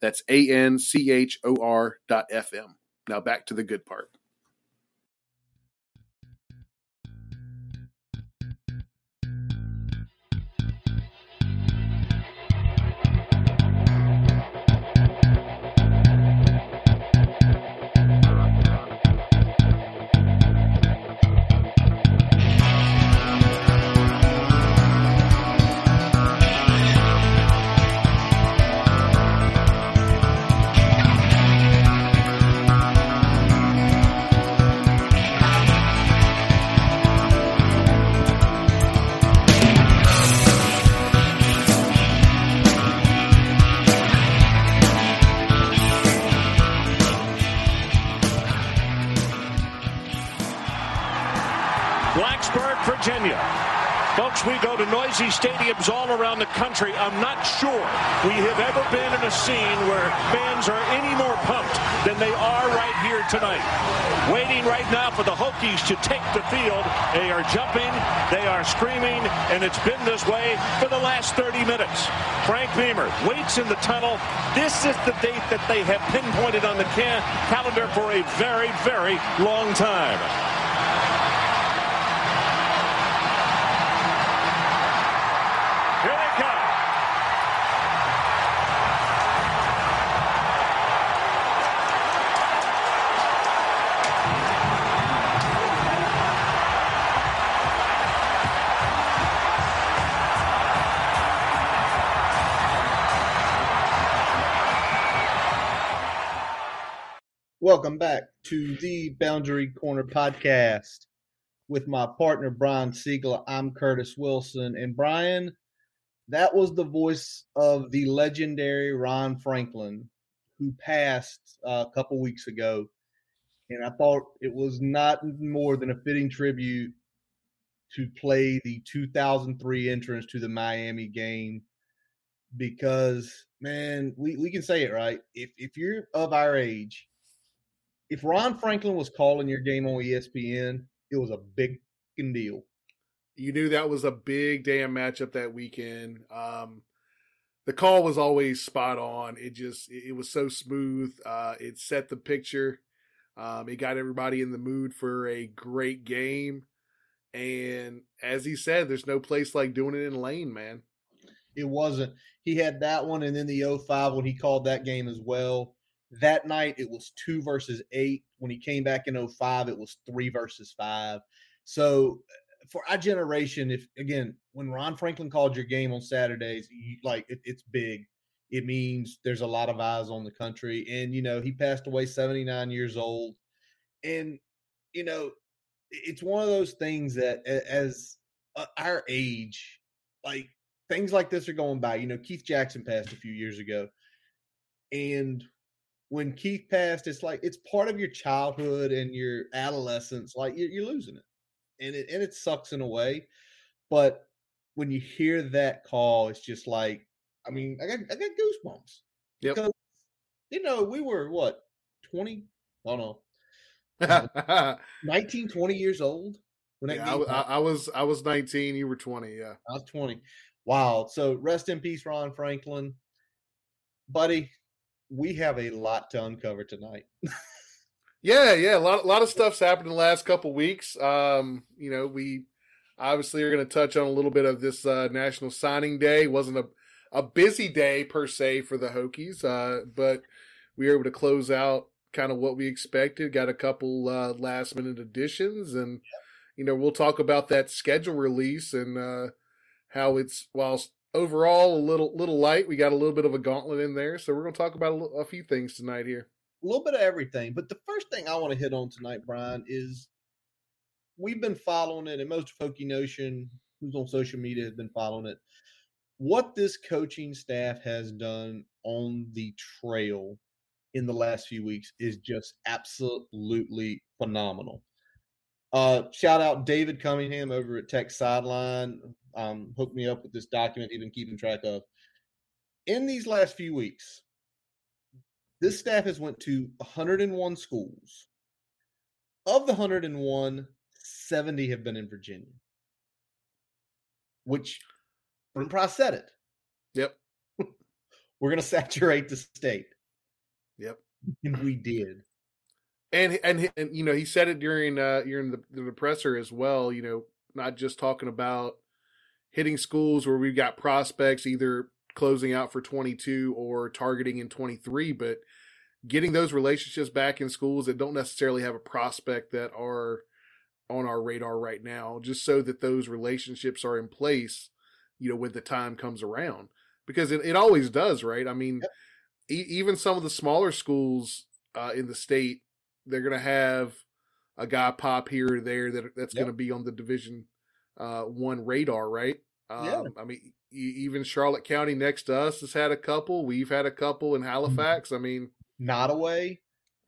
That's A N C H O R dot FM. Now back to the good part. We go to noisy stadiums all around the country. I'm not sure we have ever been in a scene where fans are any more pumped than they are right here tonight. Waiting right now for the Hokies to take the field. They are jumping, they are screaming, and it's been this way for the last 30 minutes. Frank Beamer waits in the tunnel. This is the date that they have pinpointed on the calendar for a very, very long time. Welcome back to the Boundary Corner podcast with my partner Brian Siegel. I'm Curtis Wilson, and Brian, that was the voice of the legendary Ron Franklin, who passed uh, a couple weeks ago. And I thought it was not more than a fitting tribute to play the 2003 entrance to the Miami game because, man, we, we can say it right. If if you're of our age, if Ron Franklin was calling your game on ESPN, it was a big deal. You knew that was a big damn matchup that weekend. Um, the call was always spot on. It just it was so smooth. Uh, it set the picture. Um, it got everybody in the mood for a great game. And as he said, there's no place like doing it in Lane, man. It wasn't. He had that one, and then the 05 when he called that game as well. That night it was two versus eight. When he came back in 05, it was three versus five. So for our generation, if again, when Ron Franklin called your game on Saturdays, you, like it, it's big. It means there's a lot of eyes on the country. And you know, he passed away 79 years old. And you know, it's one of those things that as uh, our age, like things like this are going by. You know, Keith Jackson passed a few years ago. And when Keith passed, it's like it's part of your childhood and your adolescence. Like you're, you're losing it, and it and it sucks in a way. But when you hear that call, it's just like, I mean, I got I got goosebumps. Yep. Because you know we were what twenty? Oh no, yeah, 19, 20 years old when that I. I, I was I was 19. You were 20. Yeah. I was 20. Wow. So rest in peace, Ron Franklin. Buddy, we have a lot to uncover tonight. Yeah, yeah, a lot, a lot of stuff's happened in the last couple weeks. Um, you know, we obviously are going to touch on a little bit of this uh, National Signing Day. It wasn't a a busy day per se for the Hokies, uh, but we were able to close out kind of what we expected. Got a couple uh, last minute additions, and you know, we'll talk about that schedule release and uh, how it's whilst overall a little little light. We got a little bit of a gauntlet in there, so we're going to talk about a, a few things tonight here. a little bit of everything. But the first thing I want to hit on tonight, Brian, is we've been following it, and most Hokie Nation, who's on social media, has been following it. What this coaching staff has done on the trail in the last few weeks is just absolutely phenomenal. Uh, shout out David Cunningham over at Tech Sideline. Um, hooked me up with this document he's been keeping track of. In these last few weeks, this staff has went to 101 schools. Of the 101, 70 have been in Virginia. Which Brent Pry said it. Yep. We're gonna saturate the state. Yep. And we did. And and and you know he said it during uh during the, the presser as well. You know, not just talking about hitting schools where we've got prospects either closing out for 22 or targeting in 23, but getting those relationships back in schools that don't necessarily have a prospect that are on our radar right now, just so that those relationships are in place, you know, when the time comes around. Because it, it always does, right? I mean, Yep. e- even some of the smaller schools uh, in the state, they're going to have a guy pop here or there that that's Yep. going to be on the Division uh, One radar, right? Um, Yeah. I mean, even Charlotte County next to us has had a couple. We've had a couple in Halifax. I mean, Nottoway.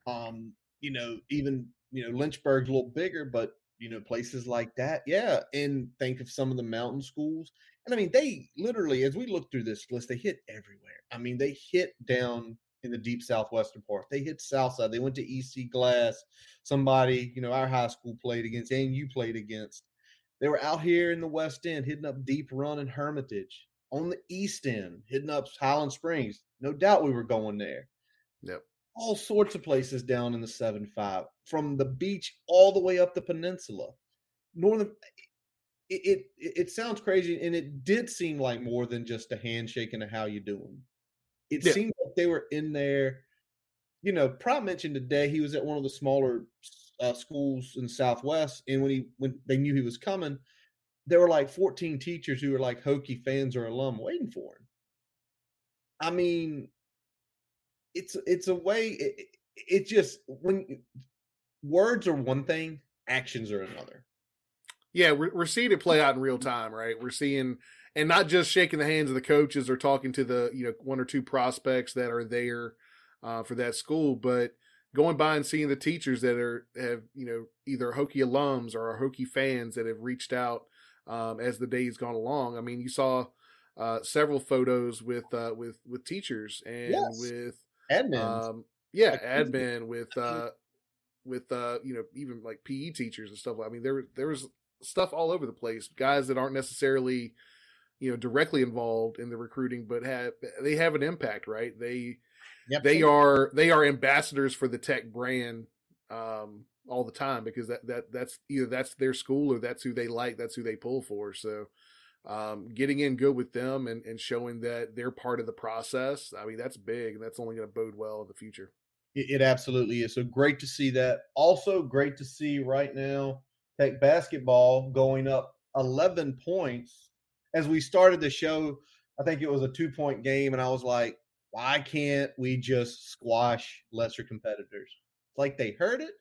Um, you know, even you know, Lynchburg's a little bigger, but you know, places like that. Yeah. And think of some of the mountain schools. And I mean, they literally, as we look through this list, they hit everywhere. I mean, they hit down in the deep southwestern part. They hit Southside. They went to EC Glass. Somebody, you know, our high school played against and you played against. They were out here in the West End, hitting up Deep Run and Hermitage. On the East End, hitting up Highland Springs. No doubt we were going there yep. all sorts of places down in the 7 5 from the beach all the way up the peninsula northern it, it it sounds crazy and it did seem like more than just a handshake and a how you doing it Yeah. seemed like they were in there you know Pry mentioned today he was at one of the smaller uh, schools in the southwest and when he when they knew he was coming there were like 14 teachers who were like Hokie fans or alum waiting for him i mean it's it's a way it, it- just when words are one thing actions are another Yeah, we're, we're seeing it play out in real time, right? We're seeing, and not just shaking the hands of the coaches or talking to the, you know, one or two prospects that are there uh, for that school, but going by and seeing the teachers that are, have, you know, either Hokie alums or Hokie fans that have reached out um, as the days gone along. I mean, you saw uh, several photos with, uh, with, with teachers and Yes. with, admins um, yeah, Like, admin with uh, with uh, you know, even like PE teachers and stuff. I mean, there there was stuff all over the place. Guys that aren't necessarily, you know, directly involved in the recruiting, but have they have an impact, right? They Yep. they are they are ambassadors for the tech brand um, all the time because that that that's either that's their school or that's who they like, that's who they pull for. So um, getting in good with them and, and showing that they're part of the process. I mean, that's big. and That's only going to bode well in the future. It, it absolutely is. So great to see that. Also great to see right now Tech basketball going up 11 points. As we started the show, I think it was a two point game, and I was like, why can't we just squash lesser competitors? It's like they heard it,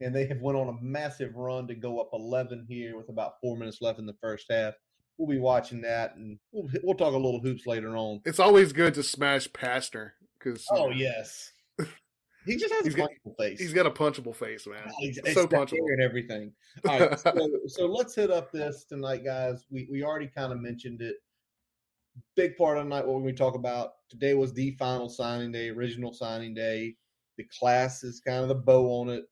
and they have went on a massive run to go up 11 here with about four minutes left in the first half. We'll be watching that, and we'll, we'll talk a little hoops later on. It's always good to smash Pastner because Oh yes, he just has He's a got- punchable face. he's got a punchable face, man. Oh, It's, so punchable. and everything. All right, so, so let's hit up this tonight, guys. We we already kind of mentioned it. Big part of the night what we talk about today was the final signing day, original signing day. The class is kind of the bow on it,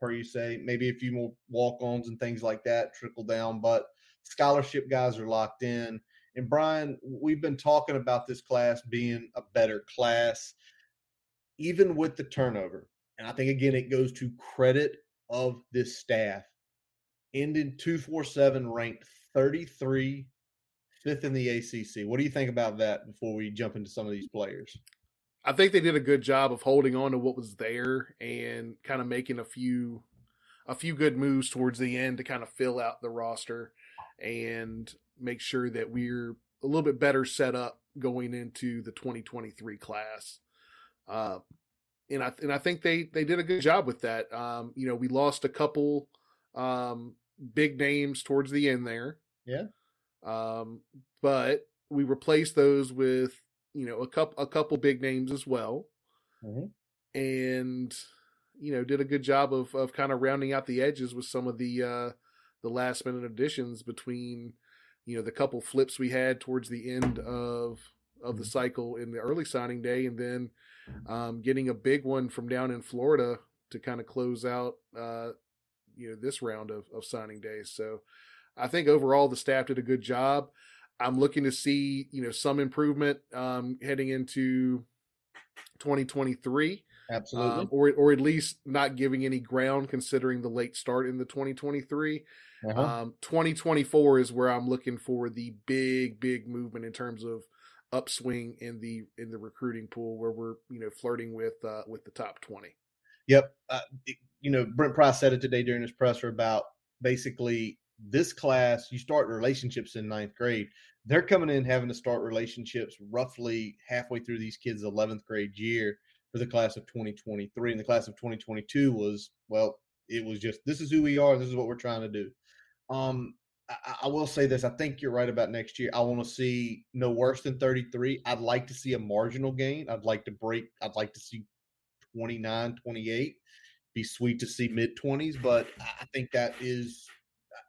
per you say. Maybe a few more walk-ons and things like that trickle down, but scholarship guys are locked in. And Brian, we've been talking about this class being a better class, even with the turnover. And I think again, it goes to credit of this staff. Ended 247 ranked 33, fifth in the ACC. What do you think about that before we jump into some of these players? I think they did a good job of holding on to what was there and kind of making a few a few good moves towards the end to kind of fill out the roster and make sure that we're a little bit better set up going into the 2023 class. Uh, and I and I think they they did a good job with that. Um, you know, we lost a couple um, big names towards the end there. Yeah. Um, but we replaced those with you know a couple a couple big names as well, Mhm. and you know did a good job of of kind of rounding out the edges with some of the uh, the last minute additions between you know the couple flips we had towards the end of of the cycle in the early signing day, and then um, getting a big one from down in Florida to kind of close out uh, you know this round of, of signing days. So I think overall the staff did a good job. I'm looking to see you know some improvement um, heading into 2023, Absolutely. um, or or at least not giving any ground considering the late start in the 2023. Uh-huh. Um, 2024 is where I'm looking for the big big movement in terms of upswing in the in the recruiting pool where we're you know flirting with uh, with the top 20. Yep. Uh, you know, Brent Pry said it today during his presser about basically this class, you start relationships in ninth grade. They're coming in having to start relationships roughly halfway through these kids' 11th grade year for the class of 2023. And the class of 2022 was, well, it was just, this is who we are. This is what we're trying to do. Um, I, I- will say this. I think you're right about next year. I want to see no worse than 33. I'd like to see a marginal gain. I'd like to break, I'd like to see 29, 28 be sweet to see mid 20s, but I think that is,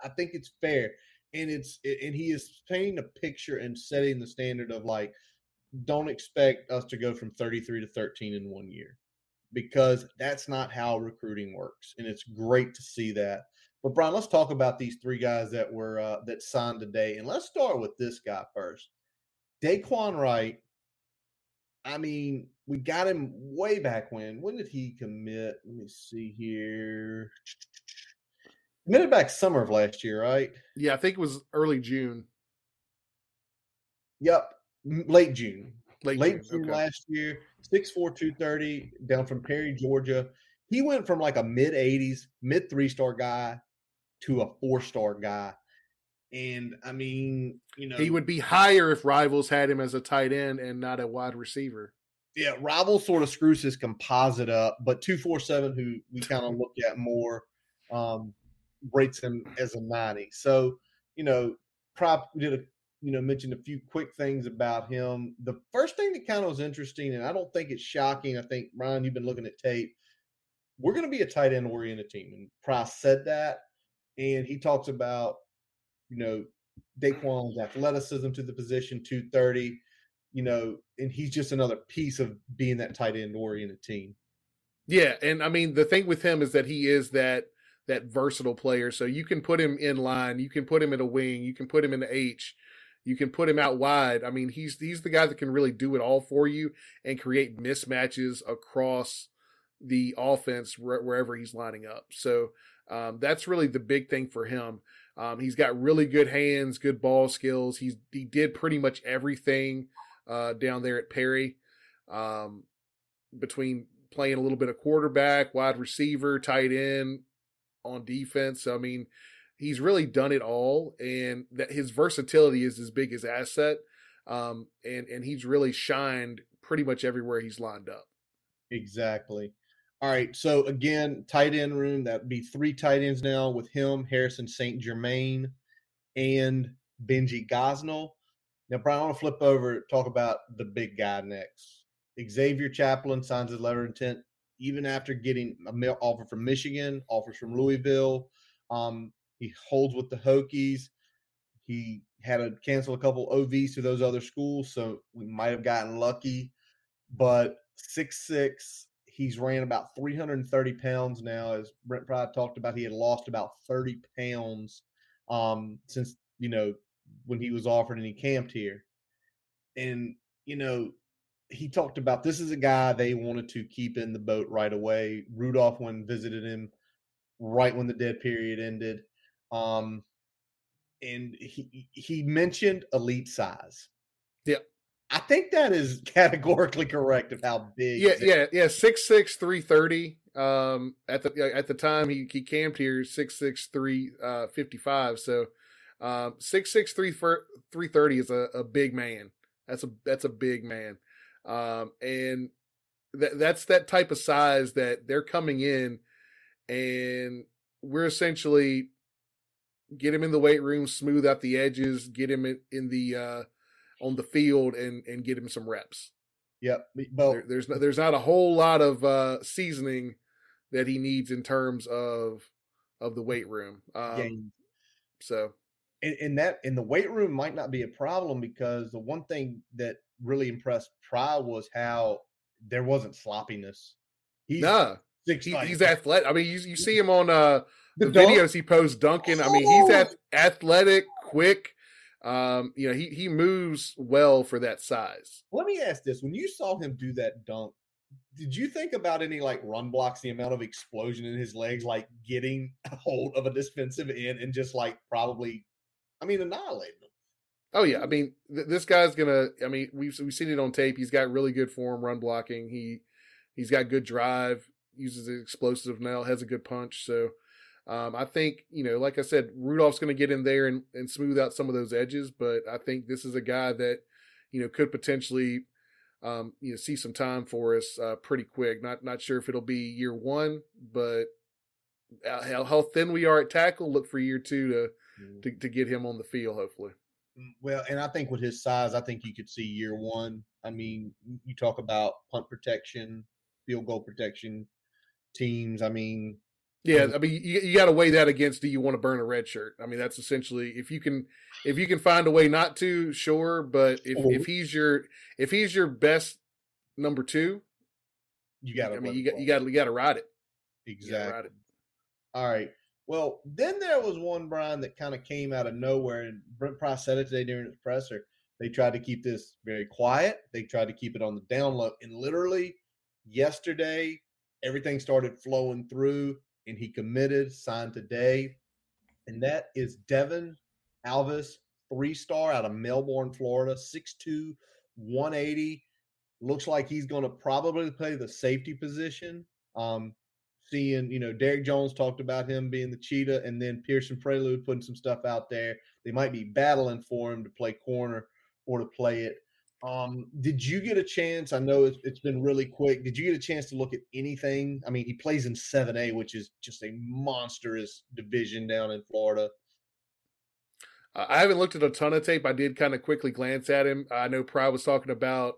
I think it's fair. And it's, and he is painting a picture and setting the standard of like, don't expect us to go from 33 to 13 in one year because that's not how recruiting works. And it's great to see that. But Brian, let's talk about these three guys that were, uh, that signed today. And let's start with this guy first. Daquan Wright I mean, we got him way back when. When did he commit? Let me see here. Committed back summer of last year, right? Yeah, I think it was early June, Yep, late June. late, Late June. June Okay. last year, 6'4", 230, down from Perry, Georgia. He went from like a mid 80s, mid three star guy to a four star guy. And I mean, you know, He would be higher if rivals had him as a tight end and not a wide receiver. yeah, rivals sort of screws his composite up, but two four seven, who we kind of look at more, um, rates him as a ninety. So you know, prop we did a you know mentioned a few quick things about him. The first thing that kind of was interesting, and I don't think it's shocking. I think Ryan, you've been looking at tape. We're going to be a tight end oriented team, and Pry said that, and he talks about you know Daquan's athleticism to the position, two thirty you know, and he's just another piece of being that tight end oriented team. Yeah, and I mean the thing with him is that he is that that versatile player. So you can put him in line, you can put him in a wing, you can put him in the H, you can put him out wide. I mean, he's he's the guy that can really do it all for you and create mismatches across the offense wherever he's lining up. So um, that's really the big thing for him. Um, he's got really good hands, good ball skills. He's he did pretty much everything uh, down there at Perry. Um, between playing a little bit of quarterback, wide receiver, tight end, on defense. I mean, he's really done it all, and that his versatility is as big as asset. Um, and and he's really shined pretty much everywhere he's lined up. Exactly. All right. So again, tight end room that'd be three tight ends now with him, Harrison St. Germain, and Benji Gosnell. Now, Brian, I want to flip over talk about the big guy next. Xavier Chaplin signs his letter intent even after getting a mail offer from Michigan, offers from Louisville. Um, he holds with the Hokies. He had to cancel a couple OVs to those other schools, so we might have gotten lucky. But six six, he's ran about 330 pounds now. As Brent Pry talked about, he had lost about 30 pounds um, since you know when he was offered and he camped here. And you know, he talked about this is a guy they wanted to keep in the boat right away. Rudolph when visited him right when the dead period ended. Um, and he he mentioned elite size. Yeah. I think that is categorically correct of how big. Yeah, yeah, yeah. Six six three thirty. Um, at the at the time he he camped here six six three uh fifty five. So, um, six six three three thirty is a, a big man. That's a that's a big man. Um, and that that's that type of size that they're coming in, and we're essentially get him in the weight room, smooth out the edges, get him in, in the uh on the field and and get him some reps. Yep. Well, there, there's no, there's not a whole lot of uh, seasoning that he needs in terms of of the weight room. Um, so, in, in that in the weight room might not be a problem because the one thing that really impressed Pry was how there wasn't sloppiness. He's nah, he, he's athletic. I mean, you, you see him on uh, the, the videos he posts dunking. I mean, he's oh! athletic, quick. Um, you know, he he moves well for that size. Let me ask this: When you saw him do that dunk, did you think about any like run blocks, the amount of explosion in his legs, like getting a hold of a defensive end and just like probably, I mean, annihilating them? Oh yeah, I mean, th- this guy's gonna. I mean, we've we've seen it on tape. He's got really good form, run blocking. He he's got good drive, uses an explosive now, has a good punch. So um, I think, you know, like I said, Rudolph's going to get in there and, and smooth out some of those edges, but I think this is a guy that, you know, could potentially, um, you know, see some time for us uh, pretty quick. Not not sure if it'll be year one, but how, how thin we are at tackle, look for year two to. To to get him on the field, hopefully. Mm, well, and I think with his size, I think you could see year one. I mean, you talk about punt protection, field goal protection teams. I mean, yeah, I mean, you, you got to weigh that against do you want to burn a red shirt? I mean, that's essentially if you can if you can find a way not to, sure. But if oh. if he's your if he's your best number two, you got to. I mean, you got you got you got to ride it. Exactly. Ride it. All right. Well, then there was one Brian that kind of came out of nowhere, and Brent Pry said it today during his presser. They tried to keep this very quiet. They tried to keep it on the down low, and literally yesterday, everything started flowing through and he committed, signed today. And that is Devin Alvis, three star out of Melbourne, Florida, 6'2, 180. Looks like he's going to probably play the safety position. Um, seeing, you know, Derek Jones talked about him being the cheetah, and then Pierson Prioleau putting some stuff out there. They might be battling for him to play corner or to play it. Um, did you get a chance? I know it's, it's been really quick. Did you get a chance to look at anything? I mean, he plays in 7A, which is just a monstrous division down in Florida. I haven't looked at a ton of tape. I did kind of quickly glance at him. I know Pry was talking about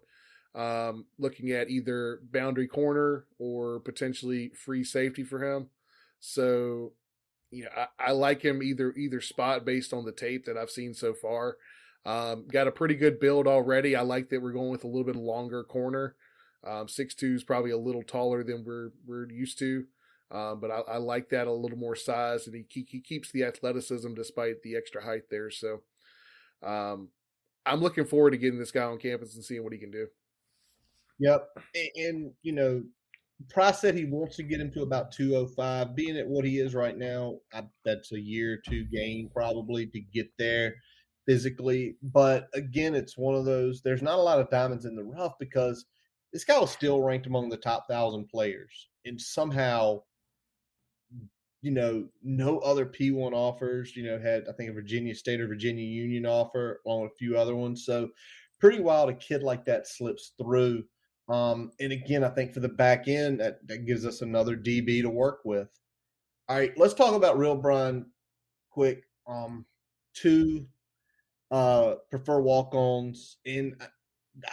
um, looking at either boundary corner or potentially free safety for him. So, you know, I, I like him either either spot based on the tape that I've seen so far. Um, got a pretty good build already. I like that we're going with a little bit longer corner. Um, six two is probably a little taller than we're we're used to, um, but I, I, like that a little more size, and he he keeps the athleticism despite the extra height there. So, um, I'm looking forward to getting this guy on campus and seeing what he can do. Yep, and, and you know, Pry said he wants to get him to about 205. Being at what he is right now, I, that's a year or two gain probably to get there physically. But again, it's one of those, there's not a lot of diamonds in the rough because this guy was still ranked among the top thousand players. And somehow, you know, no other P1 offers, you know, had, I think, a Virginia State or Virginia Union offer, along with a few other ones. So, pretty wild a kid like that slips through. Um, and again, I think for the back end, that, that gives us another DB to work with. All right, let's talk about Real Brian quick. Um, two uh, prefer walk-ons, and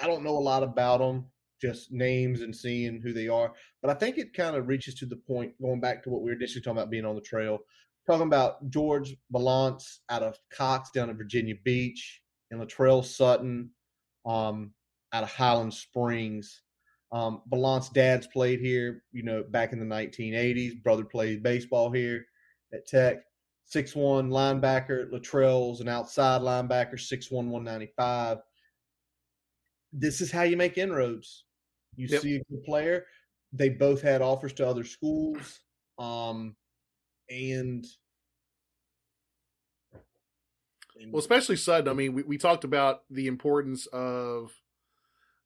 I don't know a lot about them, just names and seeing who they are. But I think it kind of reaches to the point, going back to what we were initially talking about being on the trail, talking about George Balance out of Cox down in Virginia Beach, and Latrell Sutton um, out of Highland Springs. Um, Balance dad's played here, you know, back in the 1980s. Brother played baseball here at Tech. Six one linebacker. Latrell's an outside linebacker, Six one one ninety five. This is how you make inroads. You yep. see a good player. They both had offers to other schools. Um, and well, especially Sutton. I mean, we, we talked about the importance of,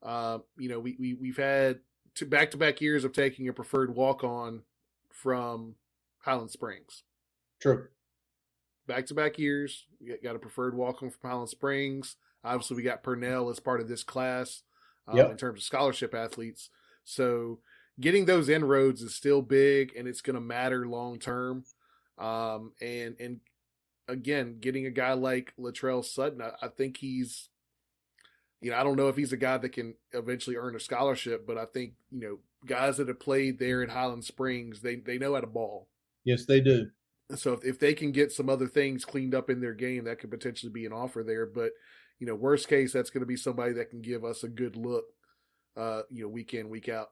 uh, you know, we, we we've had two back to back years of taking a preferred walk on from Highland Springs. True back to back years. We got a preferred walk on from Highland Springs. Obviously, we got Purnell as part of this class um, yep. in terms of scholarship athletes. So getting those inroads is still big, and it's going to matter long term. Um, and and again, getting a guy like Latrell Sutton, I, I think he's you know, I don't know if he's a guy that can eventually earn a scholarship, but I think you know guys that have played there in Highland Springs, they they know how to ball. Yes, they do. So if, if they can get some other things cleaned up in their game, that could potentially be an offer there. But you know, worst case, that's going to be somebody that can give us a good look, uh, you know, week in week out.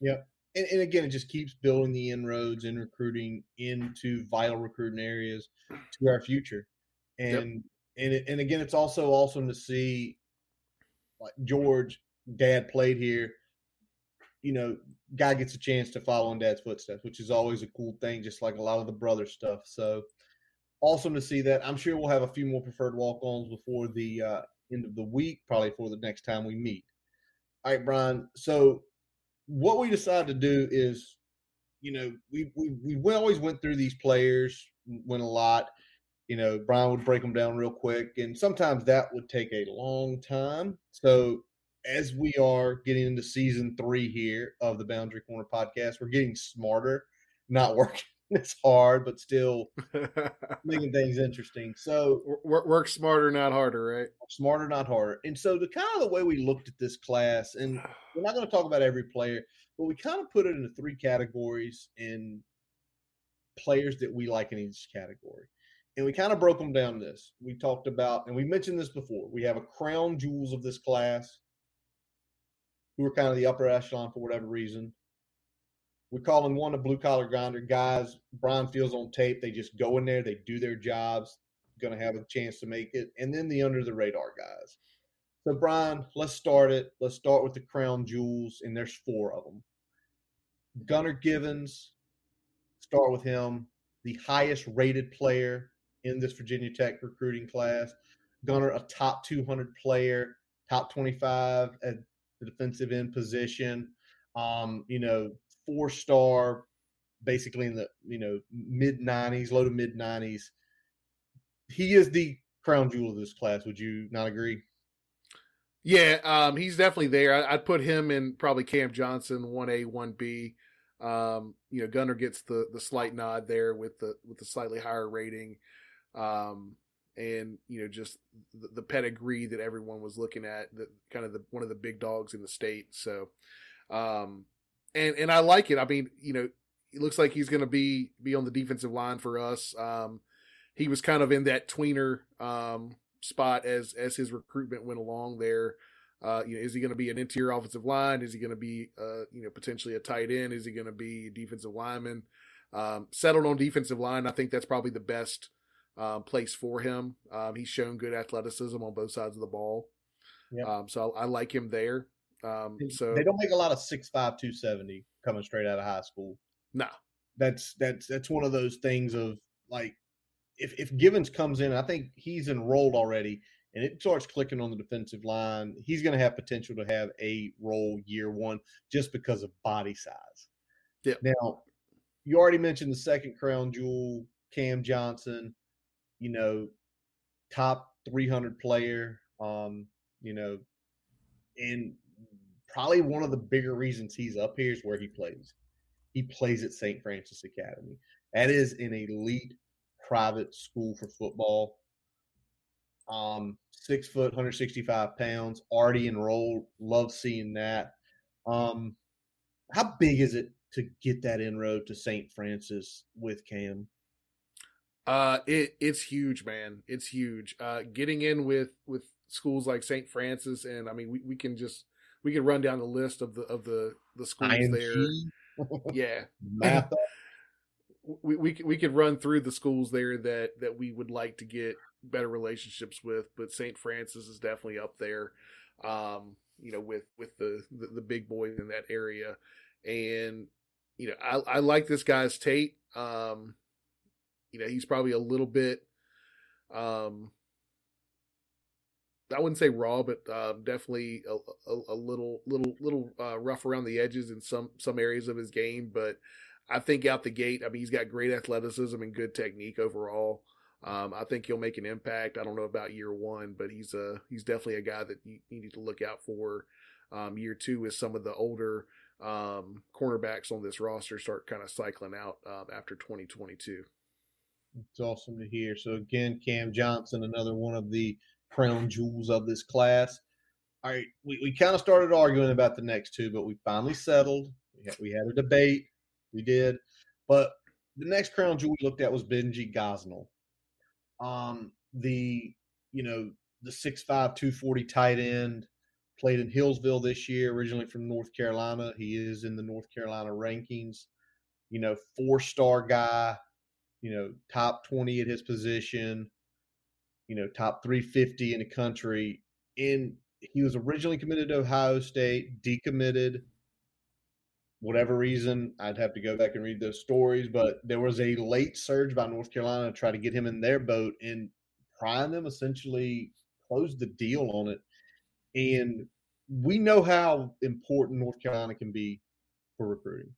Yep. And, and again, it just keeps building the inroads and recruiting into vital recruiting areas to our future. And yep. and and again, it's also awesome to see like George, dad played here. You know, guy gets a chance to follow in dad's footsteps, which is always a cool thing, just like a lot of the brother stuff. So awesome to see that. I'm sure we'll have a few more preferred walk-ons before the uh, end of the week, probably for the next time we meet. All right, Brian. So what we decided to do is, you know, we we we always went through these players, went a lot. You know, Brian would break them down real quick, and sometimes that would take a long time. So as we are getting into season three here of the Boundary Corner podcast, we're getting smarter, not working it's hard, but still making things interesting. So work, work smarter, not harder, right? Smarter, not harder. And so the kind of the way we looked at this class, and we're not going to talk about every player, but we kind of put it into three categories and players that we like in each category. And we kind of broke them down this. We talked about, and we mentioned this before. We have a crown jewels of this class who are kind of the upper echelon for whatever reason. We're calling one a blue collar grinder. Guys, Brian feels on tape. They just go in there, they do their jobs, going to have a chance to make it. And then the under the radar guys. So, Brian, let's start it. Let's start with the crown jewels, and there's four of them. Gunnar Givens, start with him, the highest rated player in this Virginia Tech recruiting class. Gunnar, a top 200 player, top 25 at the defensive end position. Um, you know, four star, basically in the you know mid nineties, low to mid nineties. He is the crown jewel of this class. Would you not agree? Yeah, um, he's definitely there. I, would put him in probably Cam Johnson, one A, one B. Um, you know, Gunnar gets the the slight nod there with the with the slightly higher rating, um, and you know just the, the, pedigree that everyone was looking at, the kind of the one of the big dogs in the state. So, um, and and I like it. I mean, you know, it looks like he's going to be be on the defensive line for us. Um, he was kind of in that tweener um, spot as as his recruitment went along there. Uh, you know, is he going to be an interior offensive line? Is he going to be, uh, you know, potentially a tight end? Is he going to be a defensive lineman? Um, settled on defensive line, I think that's probably the best um, place for him. Um, he's shown good athleticism on both sides of the ball. Yep. Um, so I, I, like him there. Um, so they don't make a lot of six five two seventy coming straight out of high school. No, that's that's that's one of those things of like if if Givens comes in, I think he's enrolled already, and it starts clicking on the defensive line. He's going to have potential to have a role year one just because of body size. Yeah. Now, you already mentioned the second crown jewel, Cam Johnson. You know, top three hundred player. Um, you know, and probably one of the bigger reasons he's up here is where he plays. He plays at St. Francis Academy. That is an elite private school for football. Um, six foot, 165 pounds, already enrolled. Love seeing that. Um, how big is it to get that inroad to St. Francis with Cam? Uh, it it's huge, man. It's huge. Uh, getting in with with schools like St. Francis, and I mean, we, we can just we can run down the list of the of the the schools IMG. there. yeah, Mappa. we we we could run through the schools there that that we would like to get better relationships with, but St. Francis is definitely up there. Um, you know, with with the, the, the big boys in that area, and you know, I I like this guy's tape. Um, you know, he's probably a little bit um I wouldn't say raw, but uh, definitely a, a, a, little, little, little uh, rough around the edges in some some areas of his game. But I think out the gate, I mean, he's got great athleticism and good technique overall. Um, I think he'll make an impact. I don't know about year one, but he's a he's definitely a guy that you, you need to look out for. Um, year two is some of the older um, cornerbacks on this roster start kind of cycling out um, after 2022. It's awesome to hear. So again, Cam Johnson, another one of the crown jewels of this class. all right, we, we kind of started arguing about the next two, but we finally settled. We had, we had a debate. We did. But the next crown jewel we looked at was Benji Gosnell. Um, the, you know, the 6'5, 240 tight end, played in Hillsville this year, originally from North Carolina. He is in the North Carolina rankings. You know, four star guy, you know, top 20 at his position, you know, top 350 in the country. In he was originally committed to Ohio State, decommitted. Whatever reason, I'd have to go back and read those stories, but there was a late surge by North Carolina to try to get him in their boat, and Prime them essentially closed the deal on it. And we know how important North Carolina can be for recruiting.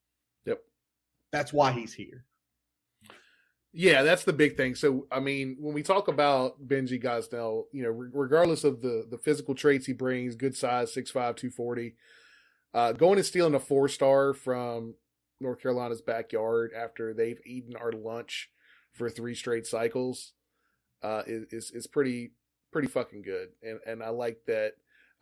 Yep. That's why he's here. Yeah, that's the big thing. So, I mean, when we talk about Benji Gosnell, you know, re- regardless of the the physical traits he brings, good size, 6'5", 240, uh, going and stealing a four star from North Carolina's backyard after they've eaten our lunch for three straight cycles uh, is, is pretty pretty fucking good, and and I like that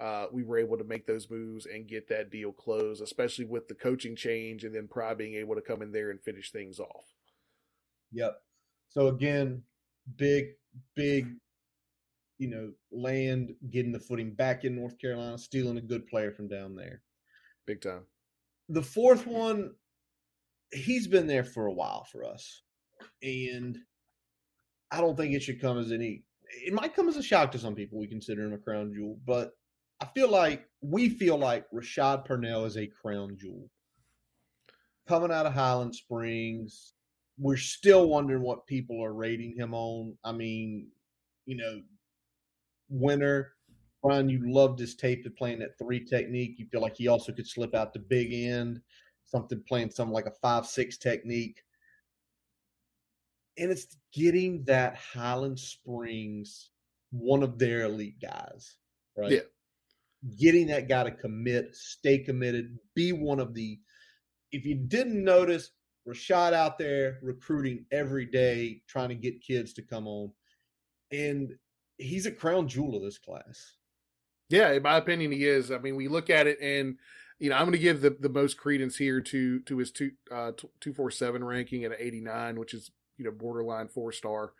uh, we were able to make those moves and get that deal closed, especially with the coaching change and then Pry being able to come in there and finish things off. Yep. So again, big, big, you know, land getting the footing back in North Carolina, stealing a good player from down there. Big time. The fourth one, he's been there for a while for us. And I don't think it should come as any it might come as a shock to some people we consider him a crown jewel, but I feel like we feel like Rashad Purnell is a crown jewel. Coming out of Highland Springs, we're still wondering what people are rating him on. I mean, you know, winner. Brian, you loved his tape of playing that three technique. You feel like he also could slip out the big end, something playing something like a five six technique. And it's getting that Highland Springs, one of their elite guys, right? Yeah. Getting that guy to commit, stay committed, be one of the. If you didn't notice, Rashad out there recruiting every day, trying to get kids to come on. And he's a crown jewel of this class. Yeah, in my opinion, he is. I mean, we look at it and you know, I'm going to give the, the most credence here to to his two uh, two four seven ranking at 89, which is you know borderline four star.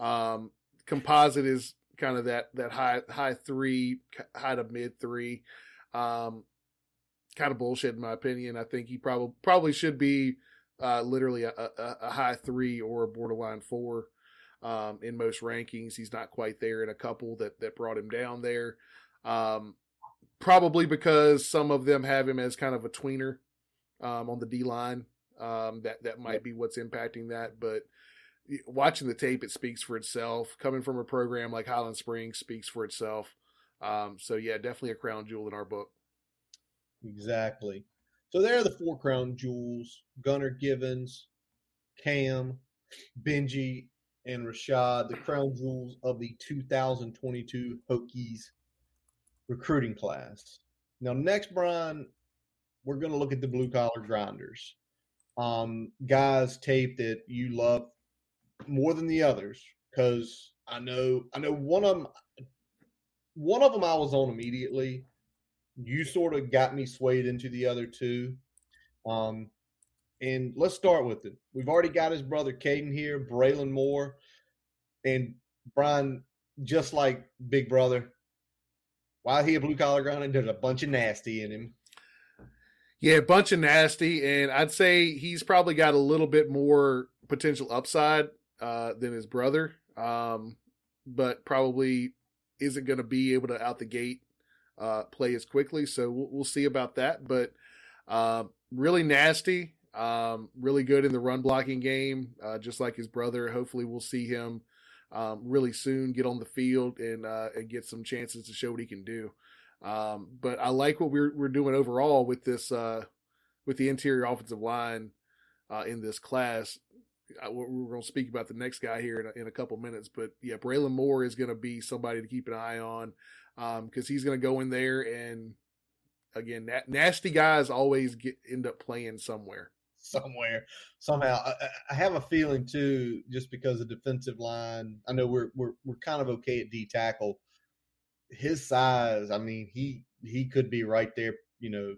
Um, composite is kind of that that high high three, high to mid three. Um, kind of bullshit in my opinion. I think he probably probably should be uh, literally a, a, a, high three or a borderline four um, in most rankings. He's not quite there in a couple that that brought him down there. Um, probably because some of them have him as kind of a tweener um, on the D line. Um, that that might be what's impacting that, but watching the tape, it speaks for itself. Coming from a program like Highland Springs speaks for itself. Um, so yeah, definitely a crown jewel in our book. Exactly. So there are the four crown jewels: Gunnar Givens, Cam, Benji, and Rashad, the crown jewels of the 2022 Hokies recruiting class. Now, next, Brian, we're going to look at the blue collar grinders. Um, guys, tape that you love more than the others because I know I know one of them. One of them I was on immediately, you sort of got me swayed into the other two. Um, and let's start with it. We've already got his brother Caden here, Braylon Moore, and Brian. Just like Big Brother, while he a blue collar grinder, there's a bunch of nasty in him. Yeah, a bunch of nasty, and I'd say he's probably got a little bit more potential upside uh, than his brother, um, but probably isn't going to be able to out the gate uh, play as quickly. So we'll, we'll see about that. But uh, really nasty, um, really good in the run blocking game, uh, just like his brother. Hopefully, we'll see him um, really soon get on the field and uh, and get some chances to show what he can do. Um, but I like what we're we're doing overall with this uh, with the interior offensive line uh, in this class. We're going to speak about the next guy here in a, in a couple minutes, but yeah, Braylon Moore is going to be somebody to keep an eye on because um, he's going to go in there and again, na- nasty guys always get end up playing somewhere. Somewhere, somehow. I, I, have a feeling too, just because of defensive line. I know we're we're we're kind of okay at D tackle. his size, I mean, he he could be right there, you know,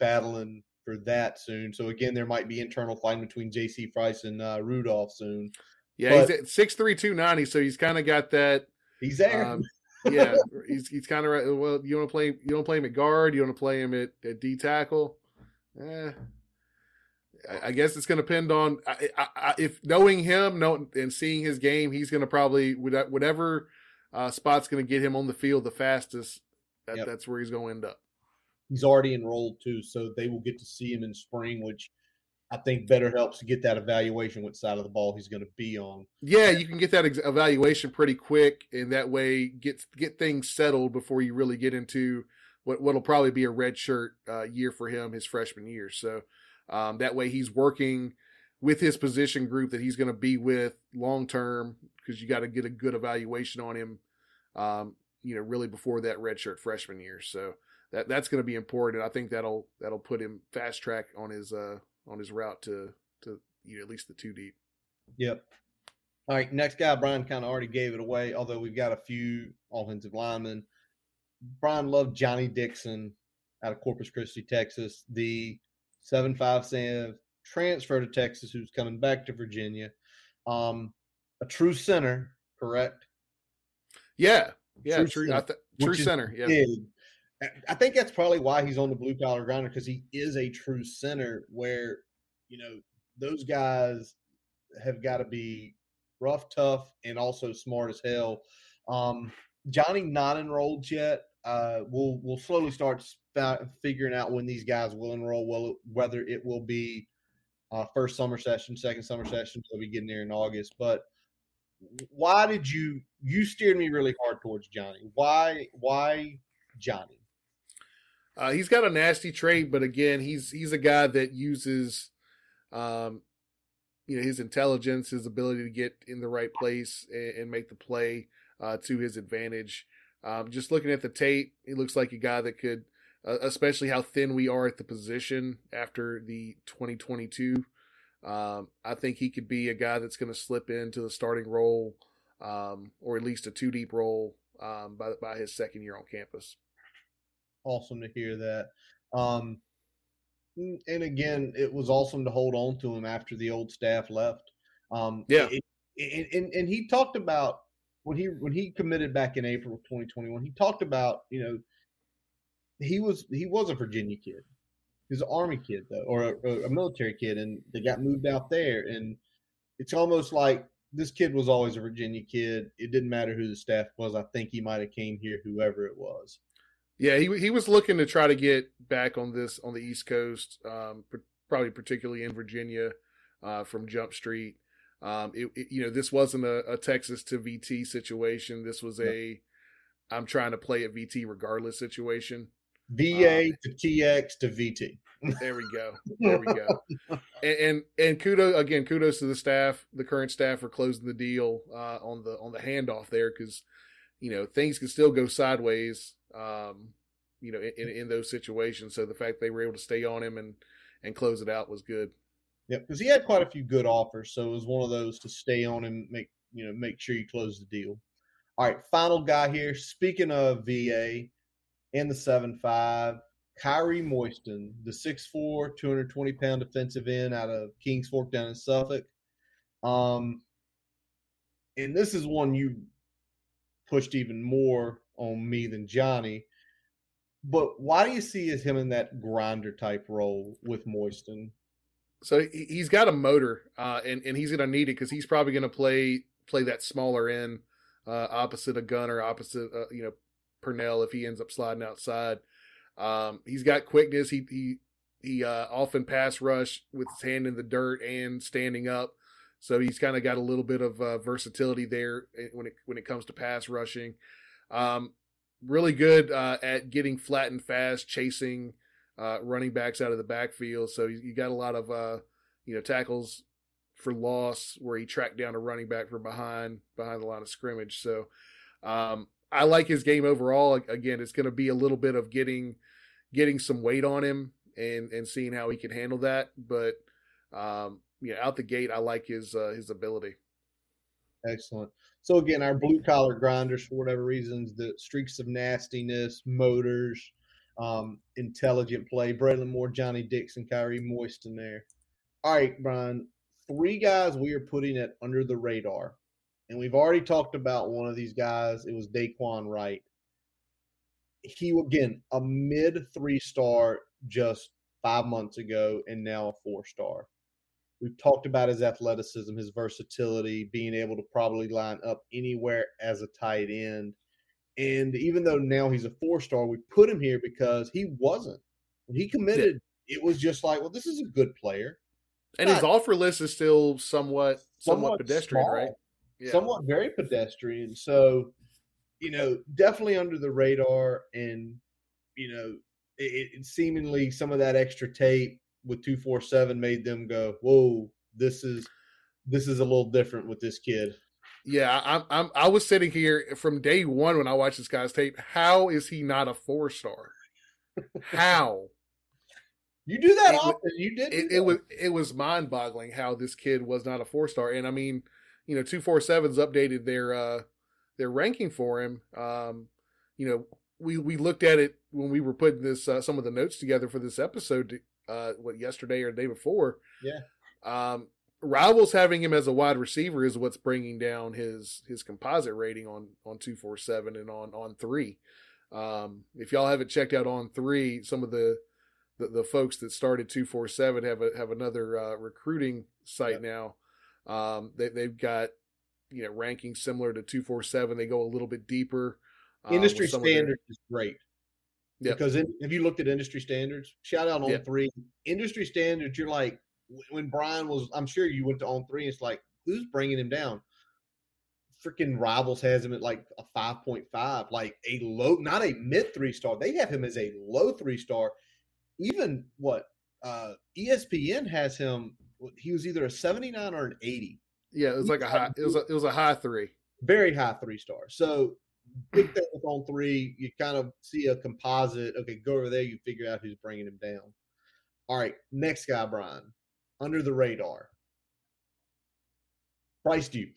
battling for that soon. So again, there might be internal fighting between J.C. Price and uh, Rudolph soon. Yeah, but, he's at six three two ninety, so he's kind of got that. He's there. Um, yeah, he's he's kind of right. Well, you want to play you want to play him at guard, you want to play him at, at D tackle. Eh, I, I guess it's going to depend on I, I, if knowing him, know, and seeing his game, he's going to probably whatever uh, spot's going to get him on the field the fastest. That, yep. That's where he's going to end up. He's already enrolled too, so they will get to see him in spring, which I think better helps to get that evaluation which side of the ball he's going to be on. Yeah, you can get that ex- evaluation pretty quick, and that way get get things settled before you really get into what what'll probably be a red shirt uh, year for him his freshman year. So um, that way he's working with his position group that he's going to be with long term because you got to get a good evaluation on him. Um, you know, really before that red shirt freshman year. So that that's going to be important. I think that'll that'll put him fast track on his uh on his route to to you know, at least the two deep. Yep. All right, next guy, Brian kind of already gave it away, although we've got a few offensive linemen. Brian loved Johnny Dixon out of Corpus Christi, Texas, the seven five seven transfer to Texas, who's coming back to Virginia. Um, a true center, correct? Yeah, yeah, true, true center, th- true center yeah. Big. I think that's probably why he's on the blue collar grinder because he is a true center. Where you know those guys have got to be rough, tough, and also smart as hell. Um, Johnny not enrolled yet. Uh, we'll we'll slowly start figuring out when these guys will enroll. Well, whether it will be uh, first summer session, second summer session, they'll be getting there in August. But why did you you steered me really hard towards Johnny? Why why Johnny? Uh, he's got a nasty trait, but again, he's he's a guy that uses, um, you know, his intelligence, his ability to get in the right place and, and make the play uh, to his advantage. Um, just looking at the tape, he looks like a guy that could, uh, especially how thin we are at the position after the 2022. Um, I think he could be a guy that's going to slip into the starting role, um, or at least a two deep role um, by by his second year on campus awesome to hear that. Um, and again, it was awesome to hold on to him after the old staff left. Um, yeah, it, and and he talked about when he when he committed back in April of 2021. He talked about you know he was he was a Virginia kid. He was an Army kid though, or a, a military kid, and they got moved out there. And it's almost like this kid was always a Virginia kid. It didn't matter who the staff was. I think he might have came here, whoever it was. Yeah, he he was looking to try to get back on this on the East Coast, um, probably particularly in Virginia, uh, from Jump Street. Um, it, it, you know, this wasn't a, a, Texas to VT situation. This was a I'm trying to play at VT regardless situation. VA um, to TX to VT. there we go. There we go. and, and, and kudos again, kudos to the staff, the current staff for closing the deal uh, on the on the handoff there because you know things can still go sideways um, you know, in, in those situations. So the fact they were able to stay on him and and close it out was good. Yeah, because he had quite a few good offers, so it was one of those to stay on and make you know make sure you close the deal. All right, final guy here. Speaking of VA and the seven five, Kyrie Moyston, the 6'4", 220 pound defensive end out of Kings Fork down in Suffolk. Um, and this is one you pushed even more on me than Johnny. But why do you see as him in that grinder type role with Moyston? So he's got a motor, uh, and and he's going to need it because he's probably going to play play that smaller end uh, opposite a Gunnar, opposite uh, you know Purnell if he ends up sliding outside. Um, he's got quickness. He he he uh, often pass rush with his hand in the dirt and standing up. So he's kind of got a little bit of uh, versatility there eh, when it when it comes to pass rushing. Um, really good uh, at getting flat and fast, chasing uh, running backs out of the backfield. So you, got a lot of uh, you know tackles for loss where he tracked down a running back from behind behind the line of scrimmage. So um, I like his game overall. Again, it's going to be a little bit of getting getting some weight on him and and seeing how he can handle that. But um, you know, out the gate, I like his uh, his ability. Excellent. So again, our blue collar grinders, for whatever reasons, the streaks of nastiness, motors, um, intelligent play. Braylon Moore, Johnny Dixon, Kyrie Moyston there. All right, Brian. Three guys we are putting it under the radar, and we've already talked about one of these guys. It was Dae'Quan Wright. He again a mid three star just five months ago, and now a four star. We've talked about his athleticism, his versatility, being able to probably line up anywhere as a tight end. And even though now he's a four star, we put him here because he wasn't. When he committed, yeah. it was just like, well, this is a good player. And Not, his offer list is still somewhat somewhat, somewhat pedestrian, small, right? Yeah. Somewhat very pedestrian. So, you know, definitely under the radar. And, you know, it, it seemingly some of that extra tape with 247 made them go, "Whoa, this is this is a little different with this kid." Yeah, I'm, I'm I was sitting here from day one when I watched this guy's tape. How is he not a four star? How? you do that it, often. You did. It, it was it was mind boggling how this kid was not a four star. And I mean, you know, two four sevens updated their uh their ranking for him. Um, you know, we we looked at it when we were putting this uh, some of the notes together for this episode uh, what yesterday or the day before. Yeah. Um, rivals having him as a wide receiver is what's bringing down his his composite rating on on two four seven and on on three. Um, if y'all haven't checked out on three, some of the the, the folks that started two four seven have a have another uh, recruiting site now. Um, they they've got you know rankings similar to two four seven. They go a little bit deeper. Um, Industry standard is great. Yep. Because in, have you looked at industry standards? Shout out on yep. three. Industry standards, you're like, when Brian was, I'm sure you went to on three, it's like, who's bringing him down? Freaking Rivals has him at like a 5.5, like a low, not a mid three star. They have him as a low three star. Even what uh ESPN has him, he was either a 79 or an 80. Yeah, it was like a high, it was a, it was a high three. Very high three star. So big thing with on three, you kind of see a composite. Okay, go over there, you figure out who's bringing him down. All right, next guy, Brian, under the radar. Bryce Duke.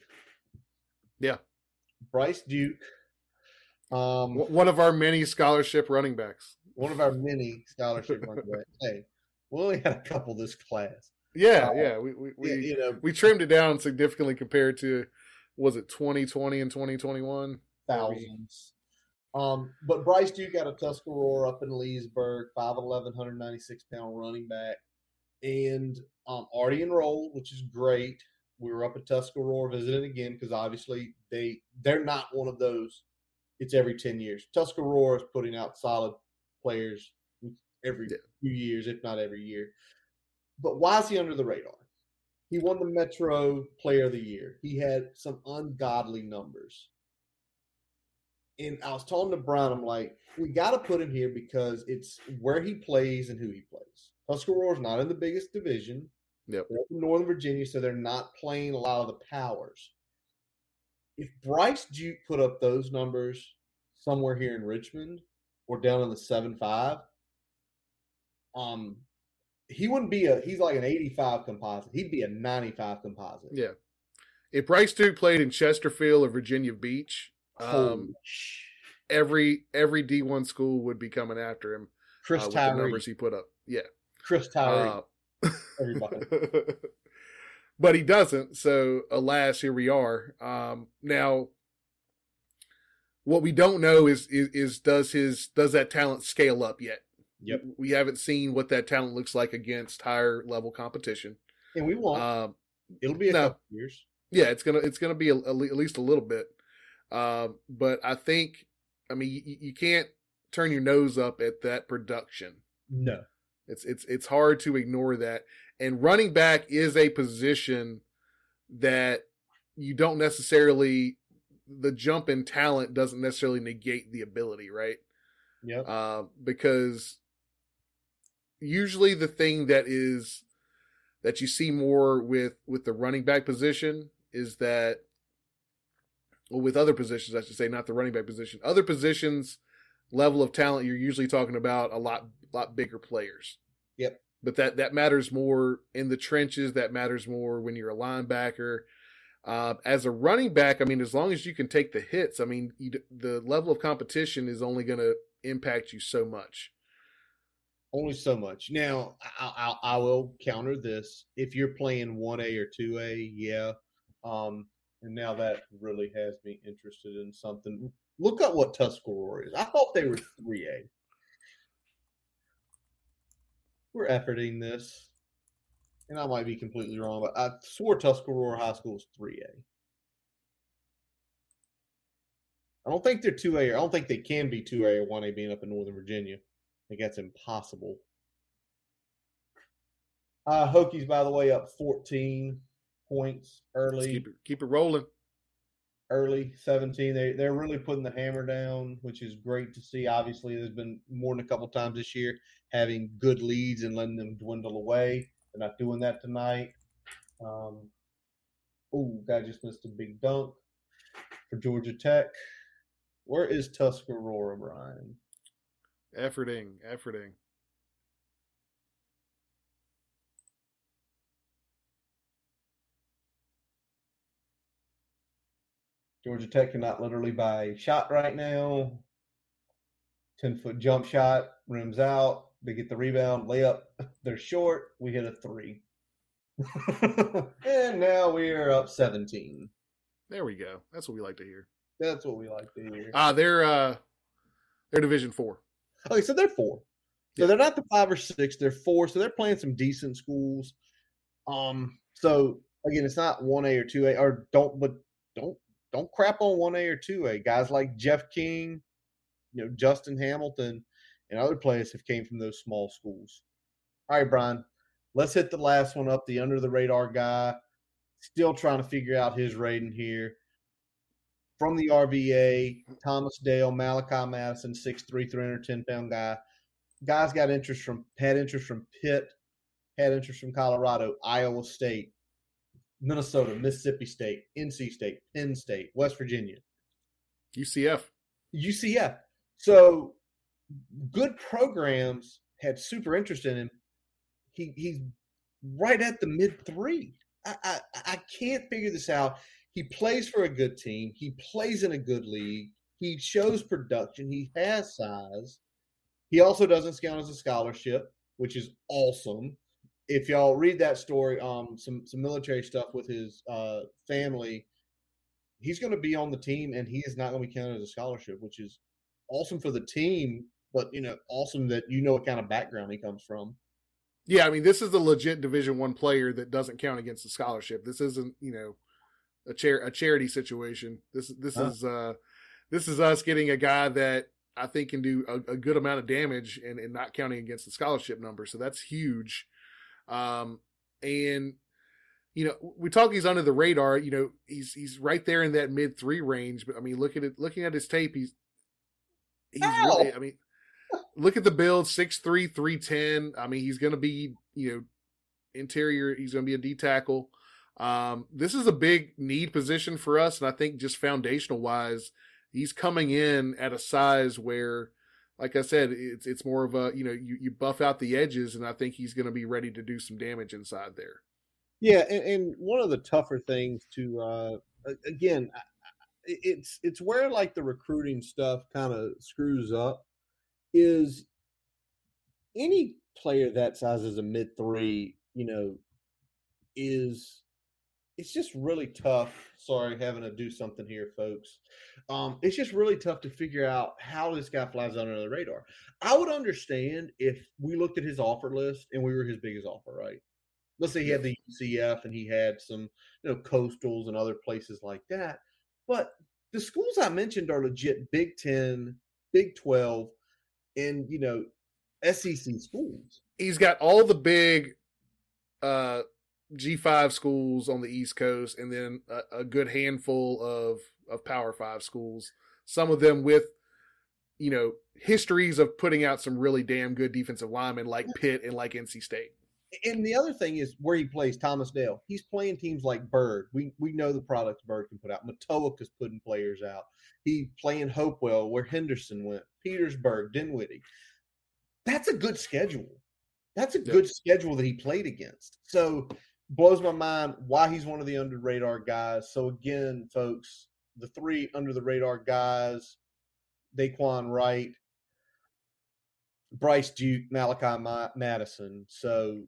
Yeah. Bryce Duke. Um, one of our many scholarship running backs. One of our many scholarship running backs. Hey, we only had a couple this class. Yeah, uh, yeah. We we, we, you know, we trimmed it down significantly compared to was it 2020 and 2021? Thousands. Um, but Bryce Duke got a Tuscarora up in Leesburg, 5'11", 196 pound running back, and um, already enrolled, which is great. We were up at Tuscarora visiting again because obviously they they're not one of those. It's every ten years. Tuscarora is putting out solid players every yeah. few years, if not every year. But why is he under the radar? He won the Metro Player of the Year. He had some ungodly numbers and I was talking to Brown, I'm like, we got to put him here because it's where he plays and who he plays. Tuscarora is not in the biggest division. Yep. They're in Northern Virginia, so they're not playing a lot of the powers. If Bryce Duke put up those numbers somewhere here in Richmond or down in the seven five, um, he wouldn't be a. He's like an eighty-five composite. He'd be a ninety-five composite. Yeah. If Bryce Duke played in Chesterfield or Virginia Beach, um, every every D one school would be coming after him. Chris uh, Tyree. the numbers he put up. Yeah. Chris Tyree. Uh, Everybody. but he doesn't. So alas, here we are. Um, now, what we don't know is, is, is does his does that talent scale up yet? Yep. We haven't seen what that talent looks like against higher level competition. And we won't. Um, It'll be a no, couple years. Yeah, it's gonna it's gonna be a, a, at least a little bit. Uh, but I think, I mean, you, you can't turn your nose up at that production. No, it's it's it's hard to ignore that. And running back is a position that you don't necessarily the jump in talent doesn't necessarily negate the ability, right? Yeah. Uh, because usually the thing that is that you see more with with the running back position is that with other positions, I should say, not the running back position. Other positions, level of talent, you're usually talking about a lot, lot bigger players. Yep. But that that matters more in the trenches. That matters more when you're a linebacker. Uh, as a running back, I mean, as long as you can take the hits, I mean, you, the level of competition is only going to impact you so much. Only so much. Now, I, I, I, will counter this. If you're playing 1A or 2A, yeah. Um, and now that really has me interested in something. Look up what Tuscarora is. I thought they were 3A. We're efforting this and I might be completely wrong, but I swore Tuscarora High School was 3A. I don't think they're 2A. I don't think they can be 2A or 1A being up in Northern Virginia. I think that's impossible. Uh, Hokies, by the way, up 14 points early. Keep it, keep it rolling. Early 17. They, they're really putting the hammer down, which is great to see. Obviously, there's been more than a couple times this year having good leads and letting them dwindle away. They're not doing that tonight. Um, oh, guy just missed a big dunk for Georgia Tech. Where is Tuscarora, Brian? Efforting, efforting. Georgia Tech cannot literally buy shot right now. 10 foot jump shot, rims out. They get the rebound, layup. They're short. We hit a three. and now we are up 17. There we go. That's what we like to hear. That's what we like to hear. Ah, uh, they're uh they're division four. Okay, so they're four. So yeah. they're not the five or six, they're four. So they're playing some decent schools. Um, so again, it's not one A or two A, or don't but don't don't crap on one A or two A. Guys like Jeff King, you know, Justin Hamilton, and other players have came from those small schools. All right, Brian, let's hit the last one up. The under the radar guy, still trying to figure out his rating here. From the RVA, Thomas Dale, Malachi Madison, 6'3", 310 pound guy. Guys got interest from had interest from Pitt, had interest from Colorado, Iowa State, Minnesota, Mississippi State, NC State, Penn State, West Virginia, UCF, UCF. So good programs had super interest in him. He he's right at the mid three. I, I, I can't figure this out. He plays for a good team. He plays in a good league. He shows production. He has size. He also doesn't count as a scholarship, which is awesome. If y'all read that story, um, some some military stuff with his uh, family, he's going to be on the team, and he is not going to be counted as a scholarship, which is awesome for the team but you know, awesome that you know what kind of background he comes from. Yeah, I mean, this is a legit Division One player that doesn't count against the scholarship. This isn't, you know, a chair a charity situation. This this huh? is uh this is us getting a guy that I think can do a, a, good amount of damage and, and not counting against the scholarship number. So that's huge. Um, and you know, we talk he's under the radar. You know, he's he's right there in that mid three range. But I mean, looking at looking at his tape, he's he's Ow! really. I mean, look at the build six three three ten. I mean, he's going to be, you know, interior, he's going to be a D tackle. Um, this is a big need position for us. And I think just foundational wise, he's coming in at a size where, like I said, it's it's more of a you know you, you buff out the edges, and I think he's going to be ready to do some damage inside there. Yeah, and, and one of the tougher things to uh, again, it's it's where like the recruiting stuff kind of screws up is any player that size as a mid three, you know, is it's just really tough. Sorry, having to do something here, folks. Um, it's just really tough to figure out how this guy flies under the radar. I would understand if we looked at his offer list and we were his biggest offer, right? Let's say he had the UCF and he had some, you know, coastals and other places like that. But the schools I mentioned are legit Big Ten, Big Twelve, and you know SEC schools. He's got all the big uh, G5 schools on the East Coast, and then a, a, good handful of of Power Five schools. Some of them with you know histories of putting out some really damn good defensive linemen, like Pitt and like NC State. And the other thing is where he plays Thomas Dale. He's playing teams like Bird. We we know the products Bird can put out. Matoaca is putting players out. He playing Hopewell where Henderson went. Petersburg, Dinwiddie. That's a good schedule. That's a good schedule that he played against. So blows my mind why he's one of the under radar guys. So again, folks, the three under the radar guys, Dae'Quan Wright, Bryce Duke, Malachi Ma- Madison. So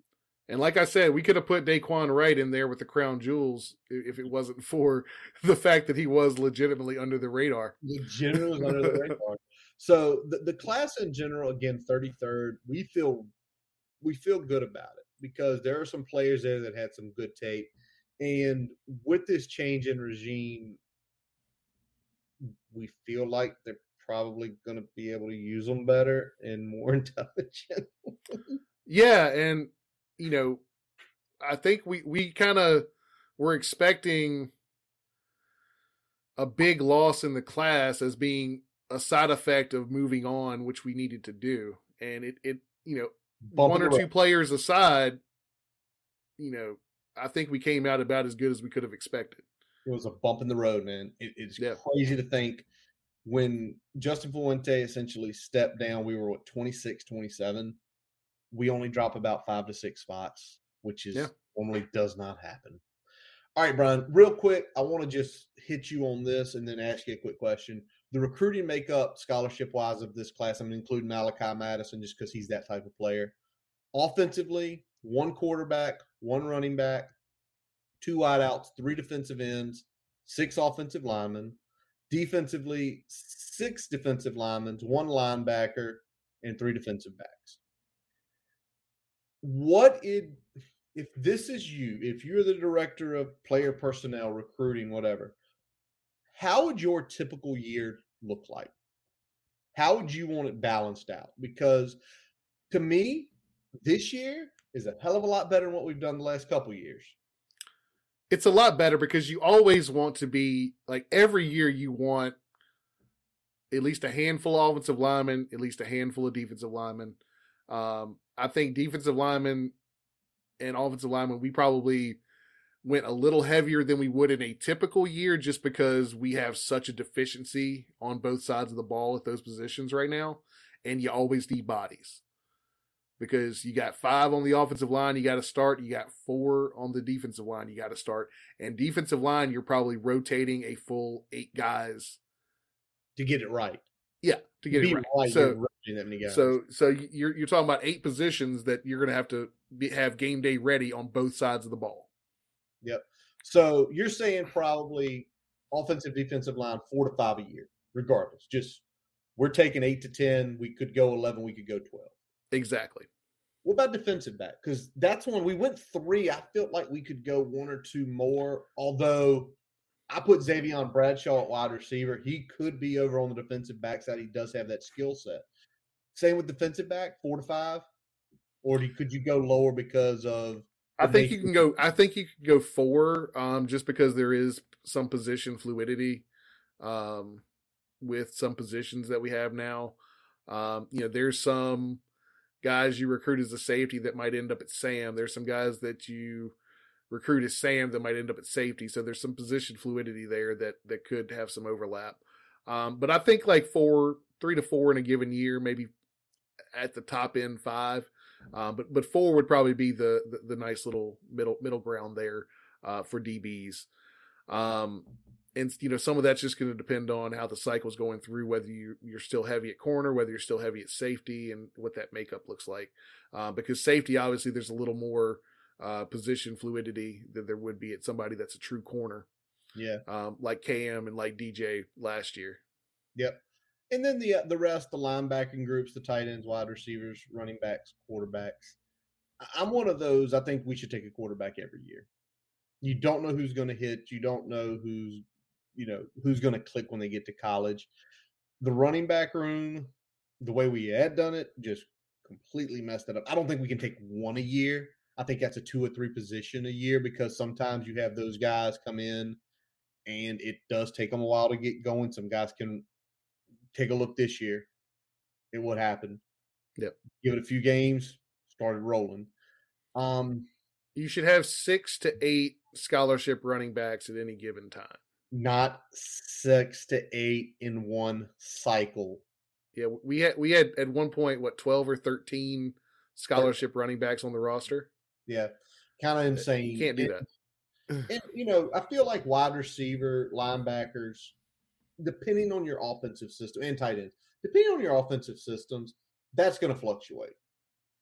And like I said, we could have put Dae'Quan Wright in there with the crown jewels if it wasn't for the fact that he was legitimately under the radar. legitimately under the radar. So the, the class in general, again, 33rd, we feel we feel good about it because there are some players there that had some good tape. And with this change in regime, we feel like they're probably going to be able to use them better and more intelligent. Yeah, and you know, I think we we kind of were expecting a big loss in the class as being a side effect of moving on, which we needed to do. And it it you know, one or two players aside, you know, I think we came out about as good as we could have expected. It was a bump in the road, man. It, it's Yeah. crazy to think when Justin Fuente essentially stepped down, we were at 26, 27. We only drop about five to six spots, which is Yeah. normally does not happen. All right, Brian, real quick, I want to just hit you on this and then ask you a quick question. The recruiting makeup, scholarship wise, of this class, I'm including Malachi Madison just because he's that type of player. Offensively, one quarterback, one running back, two wideouts, three defensive ends, six offensive linemen. Defensively, six defensive linemen, one linebacker, and three defensive backs. What it if this is you, if you're the director of player personnel, recruiting, whatever, how would your typical year look like? How would you want it balanced out? Because to me, this year is a hell of a lot better than what we've done the last couple years. It's a lot better because you always want to be like every year you want at least a handful of offensive linemen, at least a handful of defensive linemen. Um, I think defensive linemen and offensive linemen, we probably went a little heavier than we would in a typical year just because we have such a deficiency on both sides of the ball at those positions right now. And you always need bodies because you got five on the offensive line, you got to start. You got four on the defensive line, you got to start. And defensive line, you're probably rotating a full eight guys. to get it right. Yeah, to get it right. right, So, you're that many guys. so, so you're you're talking about eight positions that you're going to have to be, have game day ready on both sides of the ball. So you're saying probably offensive, defensive line, four to five a year, regardless. Just we're taking eight to ten. We could go eleven. We could go twelve. Exactly. What about defensive back? Because that's when we went three. I felt like we could go one or two more. Although I put Xavier Bradshaw at wide receiver, he could be over on the defensive back side. He does have that skill set. Same with defensive back, four to five, or could you go lower because of? I think you can go. I think you can go four, um, just because there is some position fluidity, um, with some positions that we have now. Um, you know, there's some guys you recruit as a safety that might end up at Sam. There's some guys that you recruit as Sam that might end up at safety. So there's some position fluidity there that that could have some overlap. Um, but I think like four, three to four in a given year, maybe at the top end five. Um, but but four would probably be the, the the nice little middle middle ground there uh, for DBs. Um, and you know some of that's just going to depend on how the cycle's going through, whether you you're still heavy at corner, whether you're still heavy at safety, and what that makeup looks like. Uh, because safety, obviously, there's a little more uh, position fluidity than there would be at somebody that's a true corner, Yeah. um, like KM and like DJ last year. Yep. And then the uh, the rest, the linebacking groups, the tight ends, wide receivers, running backs, quarterbacks. I'm one of those. I think we should take a quarterback every year. You don't know who's going to hit. You don't know who's you know who's going to click when they get to college. The running back room, the way we had done it, just completely messed it up. I don't think we can take one a year. I think that's a two or three position a year because sometimes you have those guys come in and it does take them a while to get going. Some guys can take a look this year at what happened. Yep. Give it a few games, started rolling. Um, You should have six to eight scholarship running backs at any given time. not six to eight in one cycle. Yeah, we had we had at one point what twelve or thirteen scholarship running backs on the roster. Yeah. Kind of insane. You can't do and, that. and you know, I feel like wide receiver, linebackers, depending on your offensive system and tight ends, depending on your offensive systems, that's going to fluctuate.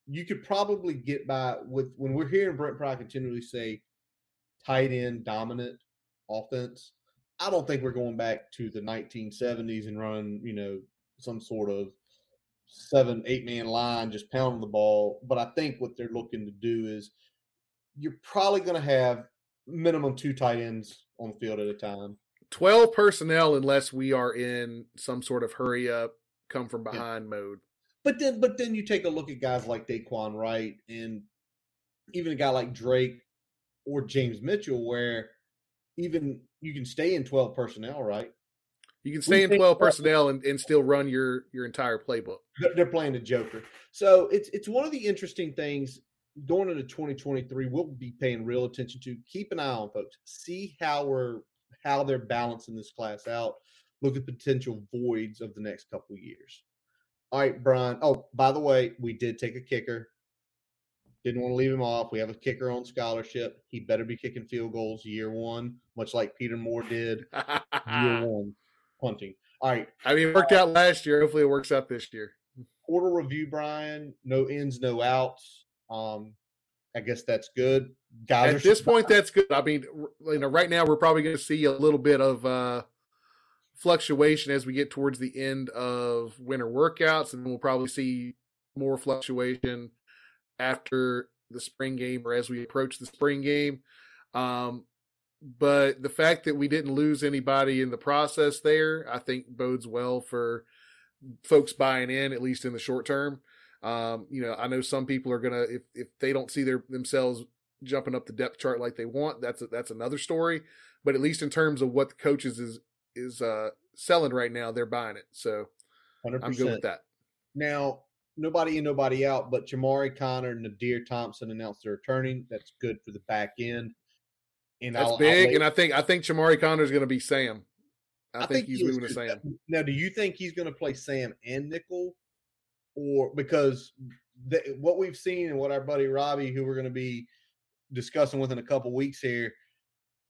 You could probably get by with when we're hearing Brent Pry continually say tight end dominant offense. I don't think we're going back to the 1970s and run, you know, some sort of seven, eight man line just pounding the ball. But I think what they're looking to do is you're probably going to have minimum two tight ends on the field at a time. 12 personnel unless we are in some sort of hurry up, come from behind yeah. mode. But then but then you take a look at guys like Dae'Quan Wright and even a guy like Drake or James Mitchell where even you can stay in 12 personnel, right? You can stay we in 12 personnel and, and still run your your entire playbook. They're playing the Joker. So it's it's one of the interesting things going into 2023 we'll be paying real attention to. Keep an eye on folks. See how we're how they're balancing this class out. Look at potential voids of the next couple years. All right, Brian. Oh, by the way, we did take a kicker. Didn't want to leave him off. We have a kicker on scholarship. He better be kicking field goals year one, much like Peter Moore did year one punting. All right. I mean, it worked out last year. Hopefully, it works out this year. Quarter review, Brian. No ins, no outs. Um, I guess that's good. Guys At this point, that's good. I mean, you know, right now we're probably going to see a little bit of uh, fluctuation as we get towards the end of winter workouts, and we'll probably see more fluctuation after the spring game or as we approach the spring game. Um, but the fact that we didn't lose anybody in the process there, I think bodes well for folks buying in, at least in the short term. Um, you know, I know some people are gonna if if they don't see their themselves jumping up the depth chart like they want, that's a, that's another story. But at least in terms of what the coaches is is uh, selling right now, they're buying it. So i am good with that. Now, nobody in, nobody out, but Chamarri Connor and Nadir Thompson announced they're returning. That's good for the back end. And that's I'll, big. I'll and I think I think Chamarri Connor is going to be Sam. I, I think, think, he's he moving to Sam. Now, do you think he's going to play Sam and nickel, or because what we've seen and what our buddy Robbie, who we're going to be discussing within a couple weeks here,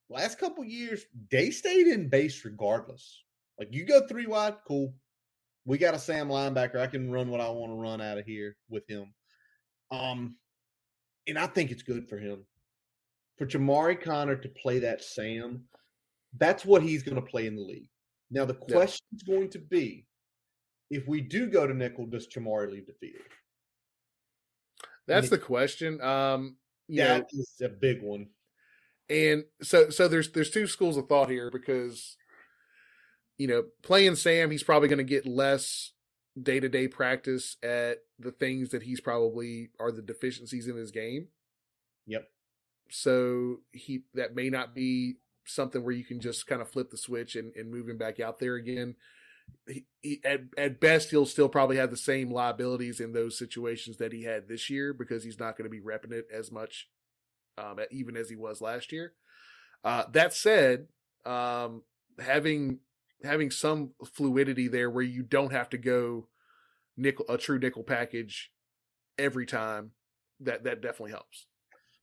last couple years they stayed in base regardless. Like you go three wide, cool. We got a Sam linebacker. I can run what I want to run out of here with him. Um, and I think it's good for him. For Chamarri Connor to play that Sam, that's what he's going to play in the league. Now the question is going to be if we do go to nickel, does Chamarri leave field? That's the question. Um, that know, is a big one. And so, so there's there's two schools of thought here because, you know, playing Sam, he's probably going to get less day to day practice at the things that he's probably are the deficiencies in his game. Yep. So he that may not be something where you can just kind of flip the switch and, and move him back out there again he, he, at at best he'll still probably have the same liabilities in those situations that he had this year because he's not going to be repping it as much, um, even as he was last year. Uh, that said, um, having having some fluidity there where you don't have to go nickel a true nickel package every time that that definitely helps.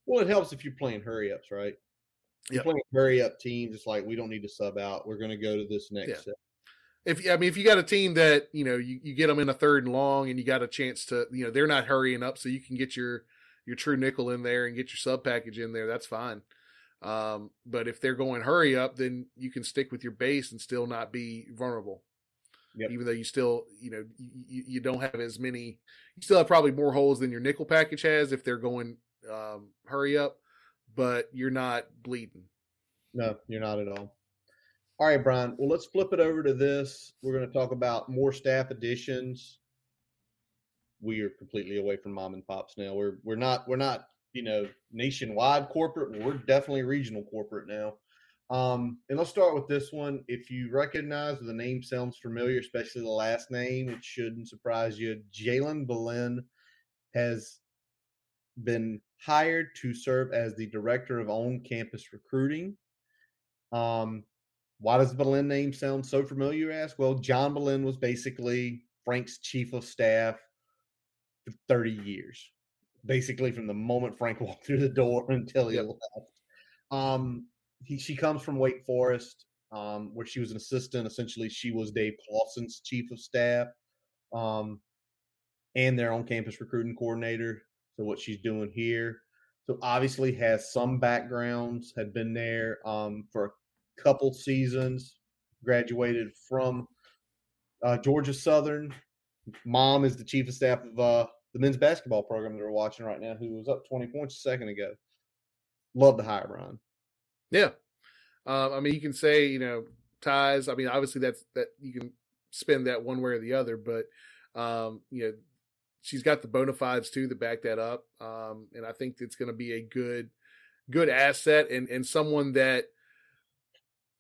Well, it helps if you're playing hurry ups, right? You're yep. playing hurry up teams. It's like we don't need to sub out. We're going to go to this next. Yeah if I mean if you got a team that you know you, you get them in a third and long and you got a chance to you know they're not hurrying up so you can get your your true nickel in there and get your sub package in there that's fine. Um, but if they're going hurry up then you can stick with your base and still not be vulnerable. Yep. even though you still you know you, you don't have as many you still have probably more holes than your nickel package has if they're going um, hurry up but you're not bleeding. No you're not at all all right, Brian. Well, let's flip it over to this. We're going to talk about more staff additions. We are completely away from mom and pops now. We're we're not we're not you know nationwide corporate. We're definitely regional corporate now. Um, and let's start with this one. If you recognize the name sounds familiar, especially the last name, it shouldn't surprise you. Jalen Ballein has been hired to serve as the director of on campus recruiting. Um, why does the Ballein name sound so familiar, you ask? Well, John Ballein was basically Frank's chief of staff for 30 years. basically from the moment Frank walked through the door until he Yep. left. Um, he, she comes from Wake Forest, um, where she was an assistant. Essentially, she was Dave Clawson's chief of staff, um, and their on-campus recruiting coordinator. So what she's doing here, so obviously has some backgrounds. Had been there um, for a couple seasons. Graduated from uh, Georgia Southern. Mom is the chief of staff of uh, the men's basketball program that we're watching right now, who was up 20 points a second ago. Love the hire Brian. Yeah. Um, I mean, you can say, you know, ties. I mean, obviously that's that you can spend that one way or the other, but um, you know, she's got the bona fides too to back that up. Um, and I think it's going to be a good, good asset and and someone that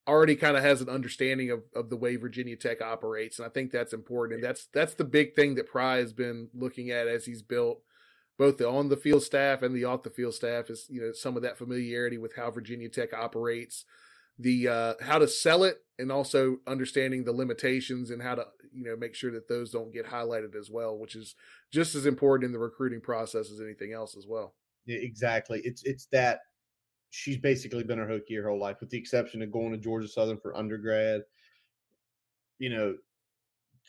already kind of has an understanding of, of the way Virginia Tech operates. And I think that's important. And that's that's the big thing that Pry has been looking at as he's built both the on the field staff and the off the field staff is you know some of that familiarity with how Virginia Tech operates, the uh, how to sell it, and also understanding the limitations and how to you know make sure that those don't get highlighted as well, which is just as important in the recruiting process as anything else as well. Yeah, exactly. It's it's that she's basically been a Hokie her whole life, with the exception of going to Georgia Southern for undergrad. You know,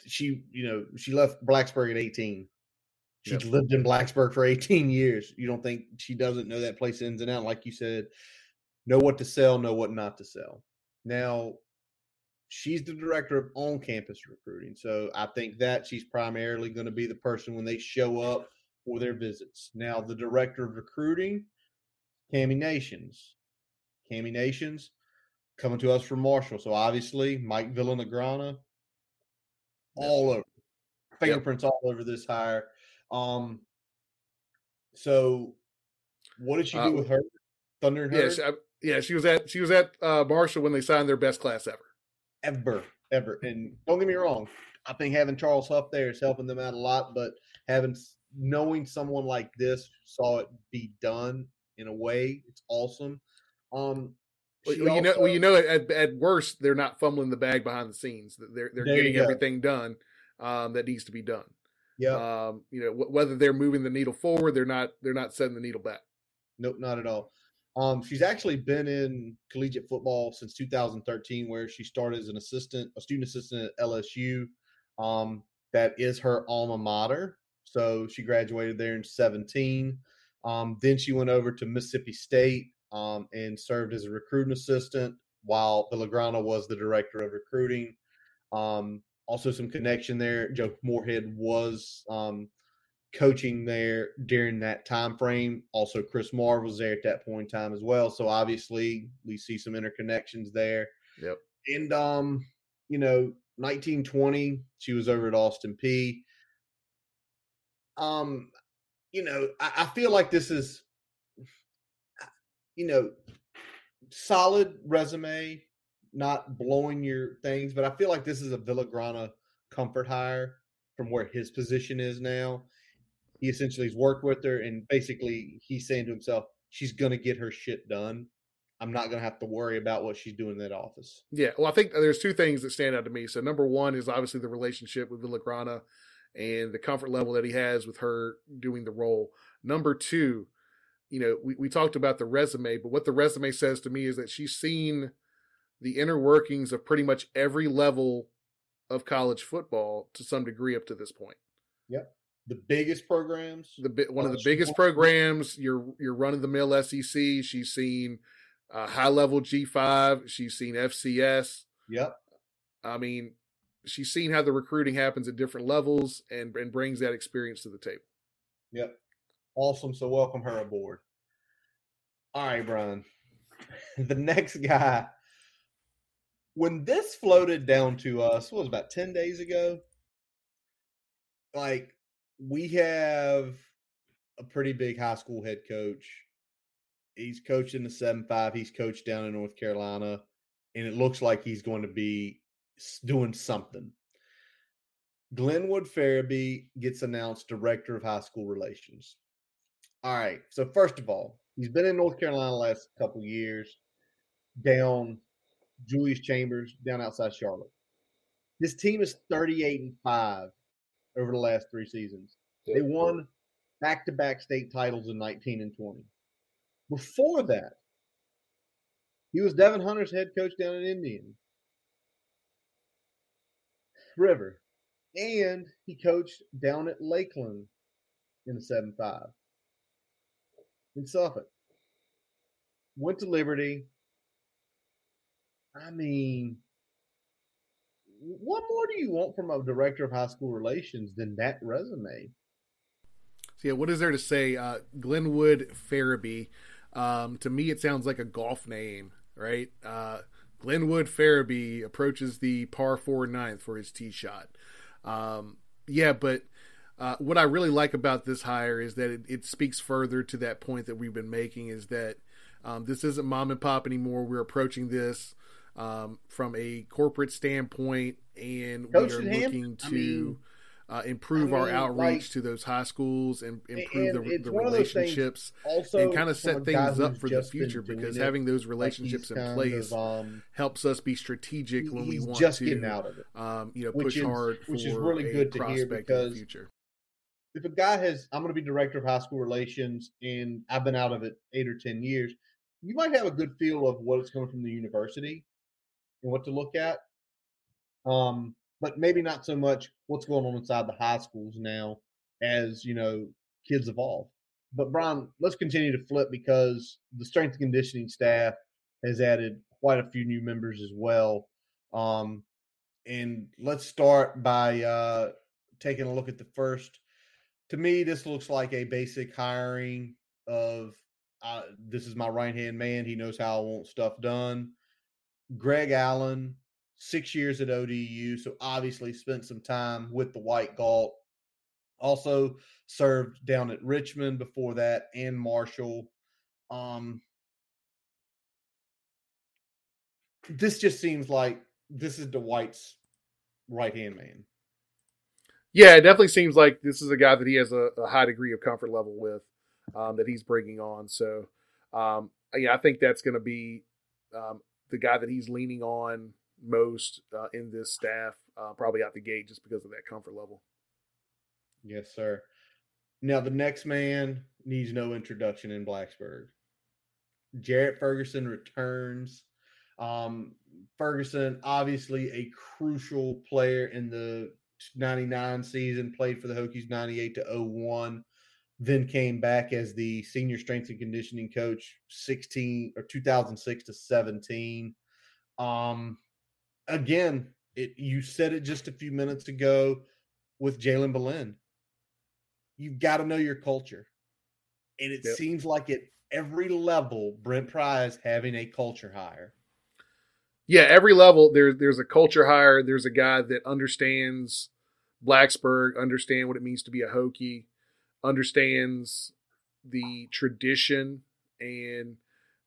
she you know she left Blacksburg at eighteen. She's Yep. lived in Blacksburg for eighteen years. You don't think she doesn't know that place ins and out? Like you said, know what to sell, know what not to sell. Now, she's the director of on campus recruiting. So I think that she's primarily going to be the person when they show up for their visits. Now, the director of recruiting, Cami Nations. Cami Nations coming to us from Marshall. So obviously, Mike Villagrana, all over, fingerprints all over this hire. Um, so what did she do Uh, with her? Thunder and Yeah, she, I, yeah, she was at she was at uh, Marshall when they signed their best class ever. ever, ever. And don't get me wrong, I think having Charles Huff there is helping them out a lot. But having knowing someone like this saw it be done in a way, it's awesome. Um, Well, well, you know, well, you know, at, at worst, they're not fumbling the bag behind the scenes. They're they're getting everything done um, that needs to be done. yeah, Um, you know, wh- whether they're moving the needle forward, they're not. They're not setting the needle back. nope, not at all. Um, she's actually been in collegiate football since 2013, where she started as an assistant, a student assistant at LSU. Um, that is her alma mater. So she graduated there in 17. Um, then she went over to Mississippi State um, and served as a recruiting assistant while Villagrana was the director of recruiting. Um, also, some connection there. Joe Moorhead was um, coaching there during that time frame. Also, Chris Marve was there at that point in time as well. So obviously, we see some interconnections there. Yep. And um, you know, 1920, she was over at Austin Peay. Um, you know, I, I feel like this is, you know, solid resume, not blowing your things, but I feel like this is a Villagrana comfort hire from where his position is now. He essentially has worked with her, and basically he's saying to himself, "She's gonna get her shit done. I'm not gonna have to worry about what she's doing in that office." Yeah, well, I think there's two things that stand out to me. So number one is obviously the relationship with Villagrana and the comfort level that he has with her doing the role. Number two, you know, we, we talked about the resume, but what the resume says to me is that she's seen the inner workings of pretty much every level of college football to some degree up to this point. Yep. The biggest programs, The one of the biggest programs, your your run of the mill SEC. She's seen uh, high level G five. She's seen FCS. yep, I mean, she's seen how the recruiting happens at different levels and and brings that experience to the table. Yep. Awesome. So welcome her aboard. All right, Brian. The next guy, when this floated down to us, was about 10 days ago? Like, we have a pretty big high school head coach. He's coached in the 7 5. He's coached down in North Carolina. And it looks like he's going to be doing something. Glenwood Farabee gets announced director of high school relations. All right. So first of all, he's been in North Carolina the last couple years, down Julius Chambers, down outside Charlotte. This team is 38 and 5 over the last three seasons. They won back to back state titles in 19 and 20. Before that, he was Devin Hunter's head coach down in Indian River. And he coached down at Lakeland in the 7 5 in Suffolk. Went to Liberty. I mean, what more do you want from a director of high school relations than that resume? So yeah, what is there to say? Uh, Glenwood Farabee. Um, to me, it sounds like a golf name, right? Uh, Glenwood Farabee approaches the par four ninth for his tee shot. Um, yeah, but uh, what I really like about this hire is that it, it, speaks further to that point that we've been making is that um, this isn't mom and pop anymore. We're approaching this um, from a corporate standpoint, and Coach we are looking to. I mean, uh, improve I mean, our outreach like, to those high schools and improve and the, the relationships and kind of set things up for the future because having those relationships like in place of, um, helps us be strategic when we want just to getting out of it. Um, you know, push is, hard which is really good to hear because if a guy has, I'm going to be director of high school relations and I've been out of it eight or ten years, you might have a good feel of what is coming from the university and what to look at. Um, but maybe not so much what's going on inside the high schools now as you know kids evolve. But Brian, let's continue to flip because the strength and conditioning staff has added quite a few new members as well. Um, and let's start by uh, taking a look at the first. To me, this looks like a basic hiring of uh, this is my right hand man. He knows how I want stuff done. Greg Allen, six years at ODU, so obviously spent some time with the Dwight Galt. Also served down at Richmond before that and Marshall. Um, this just seems like this is Dwight's right hand man. Yeah, it definitely seems like this is a guy that he has a, a high degree of comfort level with um, that he's bringing on. So, um, yeah, I think that's going to be um, the guy that he's leaning on most uh, in this staff, uh, probably out the gate just because of that comfort level. Yes, sir. Now, the next man needs no introduction in Blacksburg. Jarrett Ferguson returns. Um, Ferguson, obviously a crucial player in the 99 season, played for the Hokies 98 to 01, then came back as the senior strength and conditioning coach 16 or 2006 to 17. Um, again, it you said it just a few minutes ago with Jalen Belen. You've got to know your culture. And it yep. seems like at every level, Brent Pry is having a culture hire. Yeah, every level there's there's a culture hire. There's a guy that understands Blacksburg, understand what it means to be a Hokie, understands the tradition and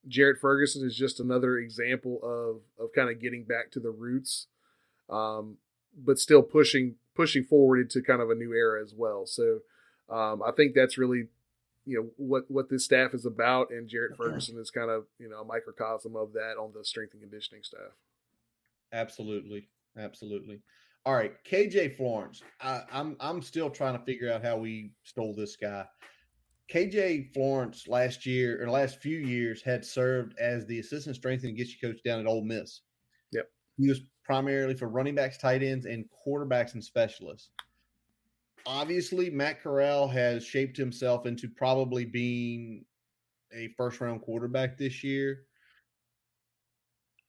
Jarrett Ferguson is just another example of of kind of getting back to the roots, um, but still pushing pushing forward into kind of a new era as well. So um, I think that's really you know what what this staff is about, and Jarrett Ferguson is kind of you know a microcosm of that on the strength and conditioning staff. Absolutely, absolutely. All right, KJ Florence. I, I'm I'm still trying to figure out how we stole this guy. KJ Florence last year or last few years had served as the assistant strength and conditioning coach down at Ole Miss. Yep. He was primarily for running backs, tight ends, and quarterbacks and specialists. Obviously, Matt Corral has shaped himself into probably being a first round quarterback this year.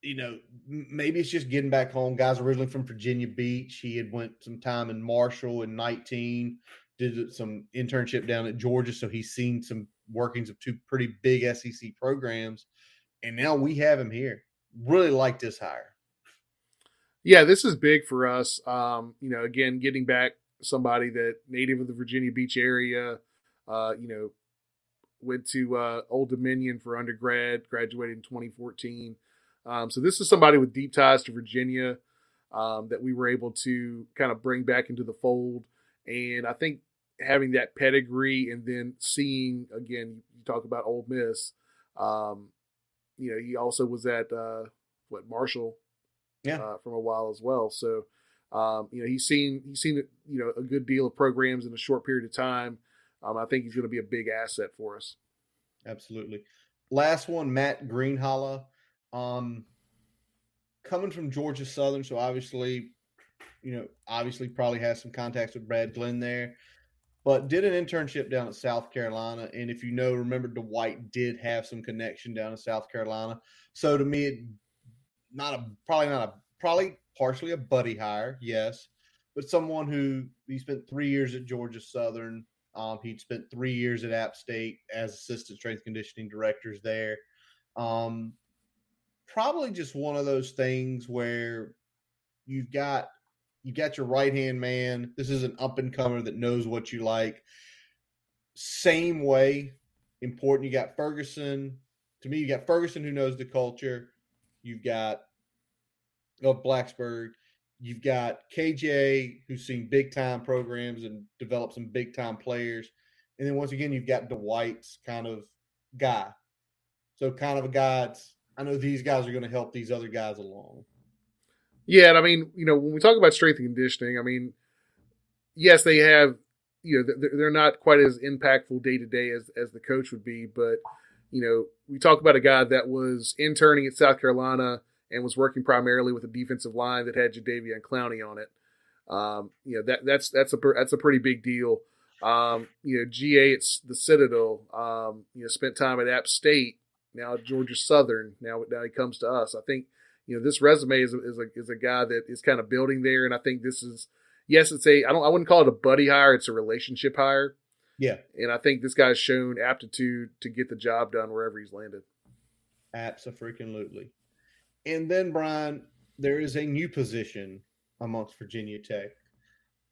You know, maybe it's just getting back home. Guys originally from Virginia Beach. He had went some time in Marshall in 19 did some internship down at Georgia, so he's seen some workings of two pretty big SEC programs, and now we have him here. Really like this hire. Yeah, this is big for us. Um, you know, again, getting back somebody that native of the Virginia Beach area, uh, you know, went to uh, Old Dominion for undergrad, graduated in 2014. Um, so this is somebody with deep ties to Virginia um, that we were able to kind of bring back into the fold. And I think having that pedigree and then seeing again, you talk about Ole Miss. Um, you know, he also was at uh, what Marshall, yeah, uh, from a while as well. So, um, you know, he's seen he's seen you know a good deal of programs in a short period of time. Um, I think he's going to be a big asset for us. Absolutely. Last one, Matt Greenhalgh. Um, coming from Georgia Southern, so obviously, you know, obviously probably has some contacts with Brad Glenn there, but did an internship down at South Carolina. And if you know, remember Dwight did have some connection down in South Carolina. So to me, it, not a probably not a probably partially a buddy hire, yes, but someone who he spent three years at Georgia Southern. Um, he'd spent three years at App State as assistant strength conditioning directors there. Um, probably just one of those things where you've got you got your right hand man. This is an up and comer that knows what you like. Same way, important. You got Ferguson. To me, you got Ferguson who knows the culture. You've got of Blacksburg. You've got KJ who's seen big time programs and developed some big time players. And then once again, you've got Dwight's kind of guy. So kind of a guy. I know these guys are going to help these other guys along. Yeah, and I mean, you know, when we talk about strength and conditioning, I mean, yes, they have, you know, they're not quite as impactful day to day as as the coach would be, but you know, we talk about a guy that was interning at South Carolina and was working primarily with a defensive line that had Jadeveon Clowney on it. Um, you know that that's that's a that's a pretty big deal. Um, you know, GA it's the Citadel. Um, you know, spent time at App State. Now Georgia Southern. Now now he comes to us. I think you know this resume is a, is a is a guy that is kind of building there, and I think this is yes, it's a I don't I wouldn't call it a buddy hire. It's a relationship hire. Yeah, and I think this guy's shown aptitude to get the job done wherever he's landed. Absolutely. And then, Brian, there is a new position amongst Virginia Tech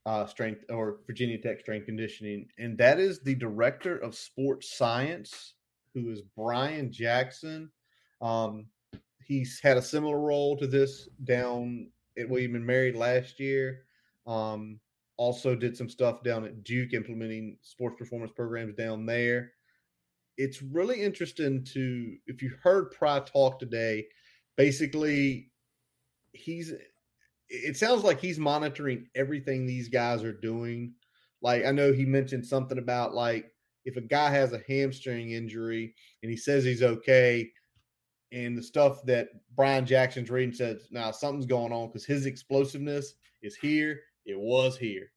uh, strength or Virginia Tech strength conditioning, and that is the director of sports science, who is Brian Jackson. Um, he's had a similar role to this down at William and Mary last year. Um, also did some stuff down at Duke implementing sports performance programs down there. It's really interesting to if you heard Pry talk today basically he's it sounds like he's monitoring everything these guys are doing. Like I know he mentioned something about like if a guy has a hamstring injury and he says he's okay, and the stuff that Brian Jackson's reading says now something's going on because his explosiveness is here. It was here.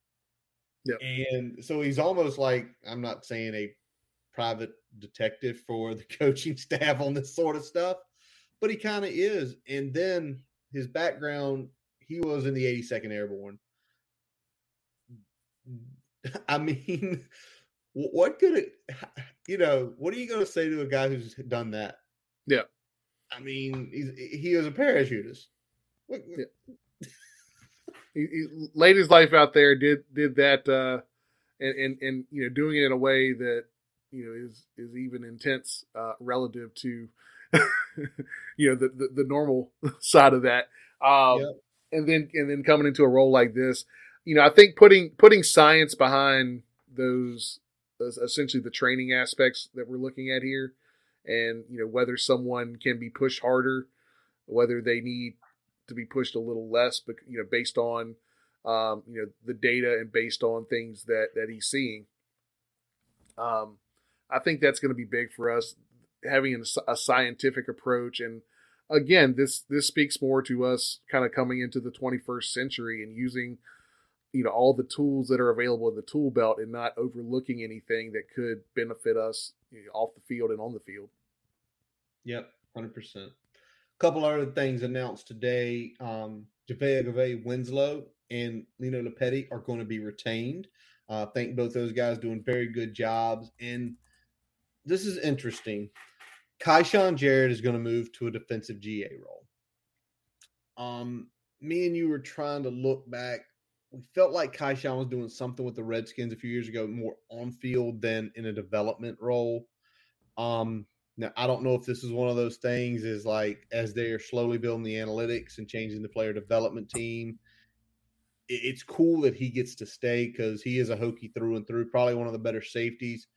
Yep. And so he's almost like I'm not saying a private detective for the coaching staff on this sort of stuff, but he kind of is. And then his background, he was in the 82nd Airborne. I mean, what could it, you know, what are you going to say to a guy who's done that? Yeah. I mean, he's, he was a parachutist. What, yeah. he, he, laid his life out there, did did that, uh, and, and and you know, doing it in a way that you know is is even intense uh, relative to you know the, the, the normal side of that. Um. And then and then coming into a role like this, you know, I think putting putting science behind those essentially the training aspects that we're looking at here, and you know whether someone can be pushed harder, whether they need to be pushed a little less, but you know based on um, you know the data and based on things that that he's seeing. Um, I think that's going to be big for us having a, a scientific approach and again this this speaks more to us kind of coming into the 21st century and using you know all the tools that are available in the tool belt and not overlooking anything that could benefit us you know, off the field and on the field yep 100% a couple other things announced today um Javea Winslow and Lino Lepetti are going to be retained. Uh, think both those guys doing very good jobs. And this is interesting. Kyshawn Jarrett is going to move to a defensive GA role. Um, me and you were trying to look back. We felt like Kyshawn was doing something with the Redskins a few years ago, more on field than in a development role. Um, now I don't know if this is one of those things is like as they're slowly building the analytics and changing the player development team. It's cool that he gets to stay because he is a Hokie through and through, probably one of the better safeties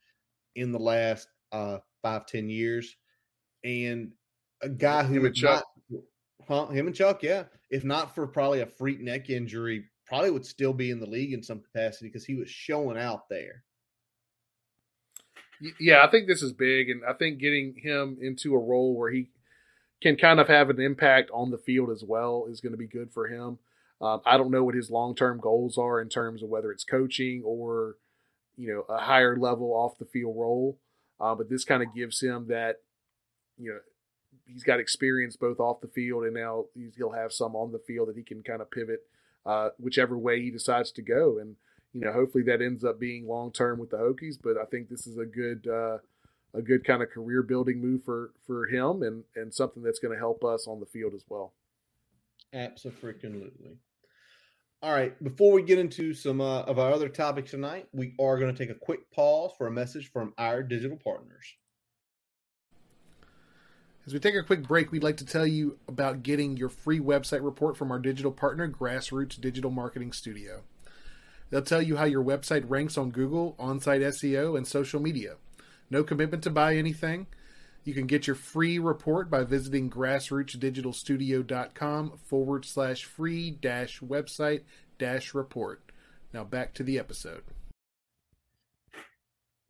in the last uh, five, ten years and a guy who him and Chuck. Not, huh, him and Chuck, yeah. If not for probably a freak neck injury, probably would still be in the league in some capacity because he was showing out there. Yeah, I think this is big, and I think getting him into a role where he can kind of have an impact on the field as well is going to be good for him. Um, I don't know what his long term goals are in terms of whether it's coaching or you know a higher level off the field role, uh, but this kind of gives him that you know he's got experience both off the field and now he'll have some on the field that he can kind of pivot uh, whichever way he decides to go and you know hopefully that ends up being long term with the Hokies but I think this is a good uh, a good kind of career building move for for him and and something that's going to help us on the field as well. Absolutely. All right, before we get into some uh, of our other topics tonight, we are going to take a quick pause for a message from our digital partners. As we take a quick break, we'd like to tell you about getting your free website report from our digital partner, Grassroots Digital Marketing Studio. They'll tell you how your website ranks on Google, on site SEO, and social media. No commitment to buy anything. You can get your free report by visiting grassrootsdigitalstudio.com forward slash free dash website dash report. Now back to the episode.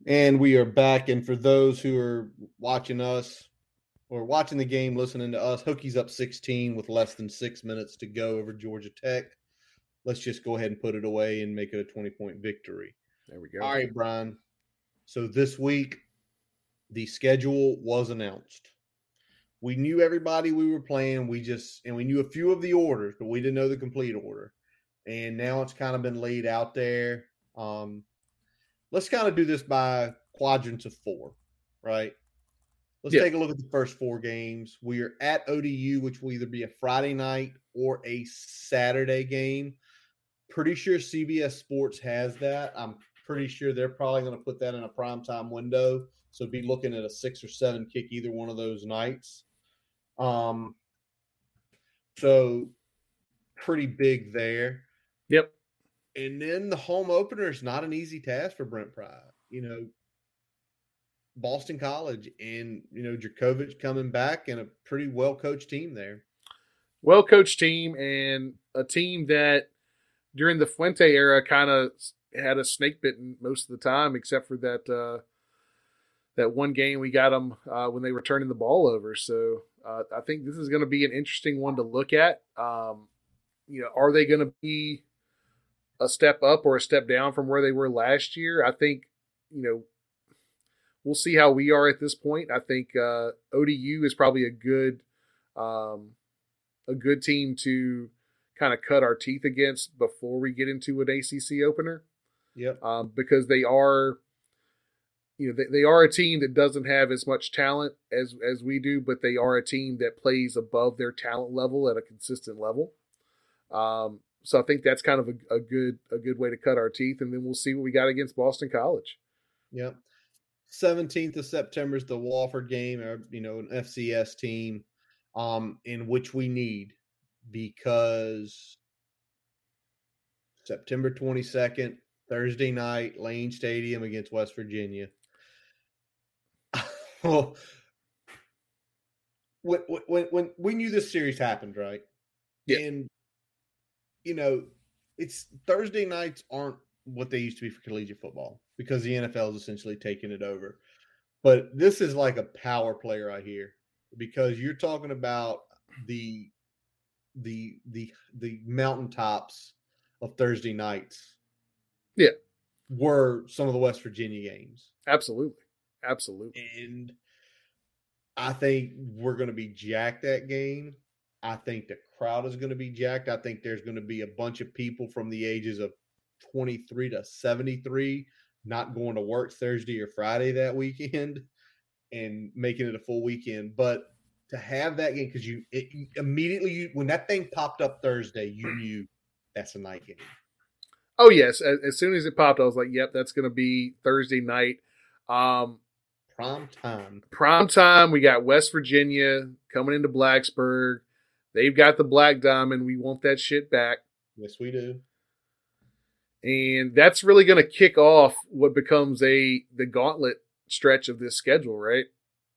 And we are back. And for those who are watching us or watching the game, listening to us, Hokies up 16 with less than six minutes to go over Georgia Tech. Let's just go ahead and put it away and make it a 20 point victory. There we go. All right, Brian. So this week, the schedule was announced. We knew everybody we were playing. We just and we knew a few of the orders, but we didn't know the complete order. And now it's kind of been laid out there. Um, let's kind of do this by quadrants of four, right? Let's yeah. take a look at the first four games. We are at ODU, which will either be a Friday night or a Saturday game. Pretty sure CBS Sports has that. I'm pretty sure they're probably going to put that in a primetime window. So be looking at a six or seven kick either one of those nights. Um, so pretty big there. Yep. And then the home opener is not an easy task for Brent Pry. You know, Boston College and you know Jurkovec coming back and a pretty well coached team there. Well coached team and a team that during the Fuente era kind of had a snake bitten most of the time, except for that uh, that one game we got them uh, when they were turning the ball over. So uh, I think this is going to be an interesting one to look at. Um, you know, are they going to be a step up or a step down from where they were last year? I think you know we'll see how we are at this point. I think uh, ODU is probably a good um, a good team to kind of cut our teeth against before we get into an ACC opener. Yep. Um, because they are you know they, they are a team that doesn't have as much talent as as we do, but they are a team that plays above their talent level at a consistent level. Um, so I think that's kind of a, a, good a good way to cut our teeth, and then we'll see what we got against Boston College. Yep. 17th of September is the Wofford game, or you know, an FCS team, um, in which we need because September 22nd, Thursday night, Lane Stadium against West Virginia well, when, when when we knew this series happened, right? Yeah. And you know, it's Thursday nights aren't what they used to be for collegiate football because the NFL is essentially taking it over. But this is like a power play right here because you're talking about the the the the mountaintops of Thursday nights. Yeah. Were some of the West Virginia games. Absolutely. Absolutely. And I think we're going to be jacked that game. I think the crowd is going to be jacked. I think there's going to be a bunch of people from the ages of 23 to 73 not going to work Thursday or Friday that weekend and making it a full weekend. But to have that game, because you it, immediately, you, when that thing popped up Thursday, you knew that's a night game. Oh, yes. As, as soon as it popped, I was like, yep, that's going to be Thursday night. Um, Prime time. Prime time. We got West Virginia coming into Blacksburg. They've got the Black Diamond. We want that shit back. Yes, we do. And that's really going to kick off what becomes a the gauntlet stretch of this schedule, right?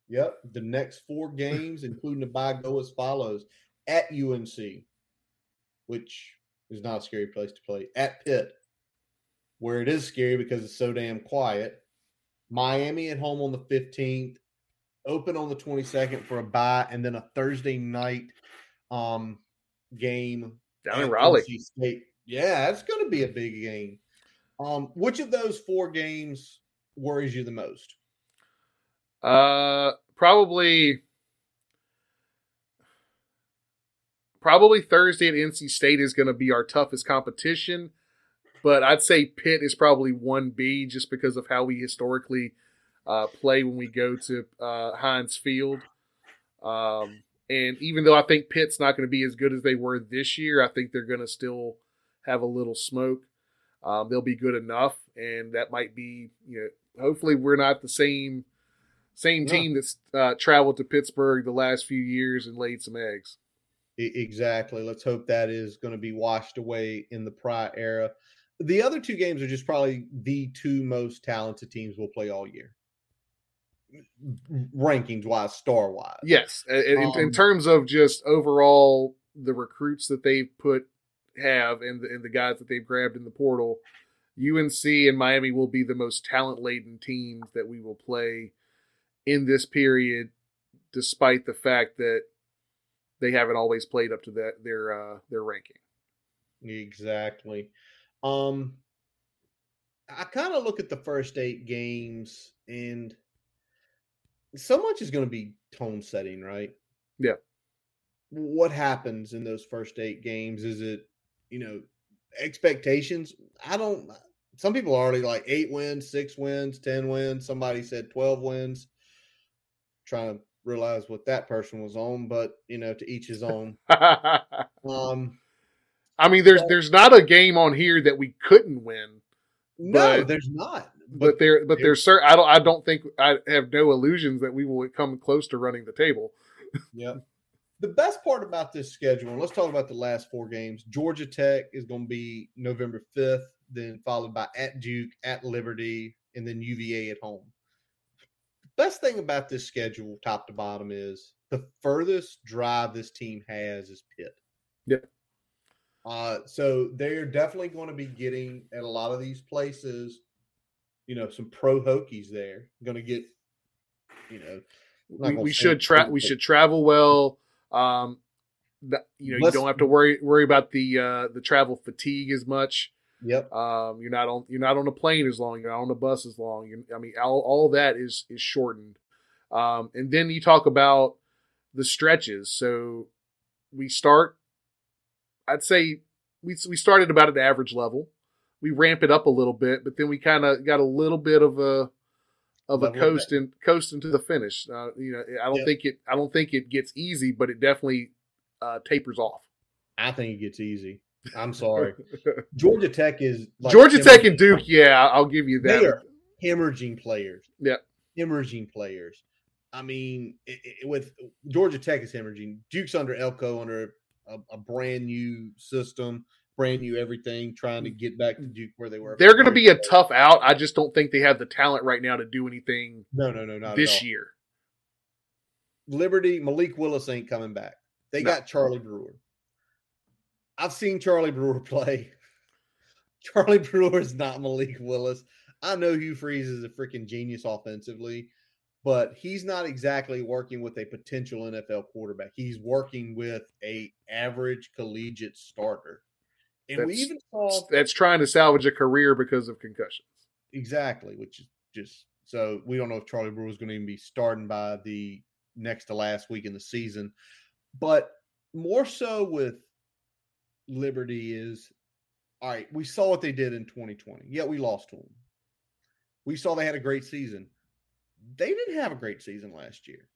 Yep. The next four games, including the bye, go as follows: at UNC, which is not a scary place to play. At Pitt, where it is scary because it's so damn quiet Miami at home on the 15th, open on the 22nd for a bye, and then a Thursday night um, game Down in Raleigh. State. Yeah, it's going to be a big game. Um, which of those four games worries you the most? Uh, probably, probably Thursday at NC State is going to be our toughest competition. But I'd say Pitt is probably one B just because of how we historically uh, play when we go to uh, Heinz Field. Um, and even though I think Pitt's not going to be as good as they were this year, I think they're going to still have a little smoke. Um, they'll be good enough, and that might be you know. Hopefully, we're not the same same team that's uh, traveled to Pittsburgh the last few years and laid some eggs. Exactly. Let's hope that is going to be washed away in the Pry era. The other two games are just probably the two most talented teams we'll play all year, rankings wise, star wise. Yes, in, in- in Um, terms of just overall the recruits that they've put have and the, and the guys that they've grabbed in the portal, UNC and Miami will be the most talent laden teams that we will play in this period, despite the fact that they haven't always played up to that their uh, their ranking. Exactly. Um, I kind of look at the first eight games, and so much is going to be tone setting, right? Yeah. What happens in those first eight games? Is it, you know, expectations? I don't. Some people are already like eight wins, six wins, ten wins. Somebody said twelve wins. Trying to realize what that person was on, but you know, to each his own. Um, I mean, there's But- there's not a game on here that we couldn't win, no, But- there's not. but there but there's certain I don't I don't think I have no illusions that we will come close to running the table. Yeah. The best part about this schedule, and let's talk about the last four games. Georgia Tech is going to be November 5th, then followed by at Duke, at Liberty, and then UVA at home. Best thing about this schedule, top to bottom, is the furthest drive this team has is Pitt. Yep. Uh, so they're definitely going to be getting at a lot of these places, you know, some pro Hokies there. Going to get, you know, We, we should tra- pro, we should travel well. Um, you know, you Let's- don't have to worry worry about the uh, the travel fatigue as much. Yep. Um, you're not on you're not on a plane as long. You're not on a bus as long. you I mean, all, all that is is shortened. Um, and then you talk about the stretches. So we start. I'd say we we started about at the average level. We ramp it up a little bit, but then we kind of got a little bit of a of a coast and coast into the finish. Uh, you know, I don't Yep. think it. I don't think it gets easy, but it definitely uh, tapers off. I think it gets easy. I'm sorry. Georgia Tech is like Georgia Tech and Duke, yeah, I'll give you that. They are hemorrhaging players. Yeah. hemorrhaging players. I mean, i i with Georgia Tech is hemorrhaging. Duke's under Elko under a, a brand new system, brand new everything, trying to get back to Duke where they were. They're going to be a tough out. I just don't think they have the talent right now to do anything no, no, no, not this year. Liberty, Malik Willis ain't coming back. They No. got Charlie Brewer. I've seen Charlie Brewer play. Charlie Brewer is not Malik Willis. I know Hugh Freeze is a freaking genius offensively, but he's not exactly working with a potential NFL quarterback. He's working with a average collegiate starter. And we even saw That's trying to salvage a career because of concussions. Exactly, which is just so we don't know if Charlie Brewer is going to even be starting by the next to last week in the season. But more so with Liberty is all right, we saw what they did in 2020. Yet we lost to them. We saw they had a great season. They didn't have a great season last year.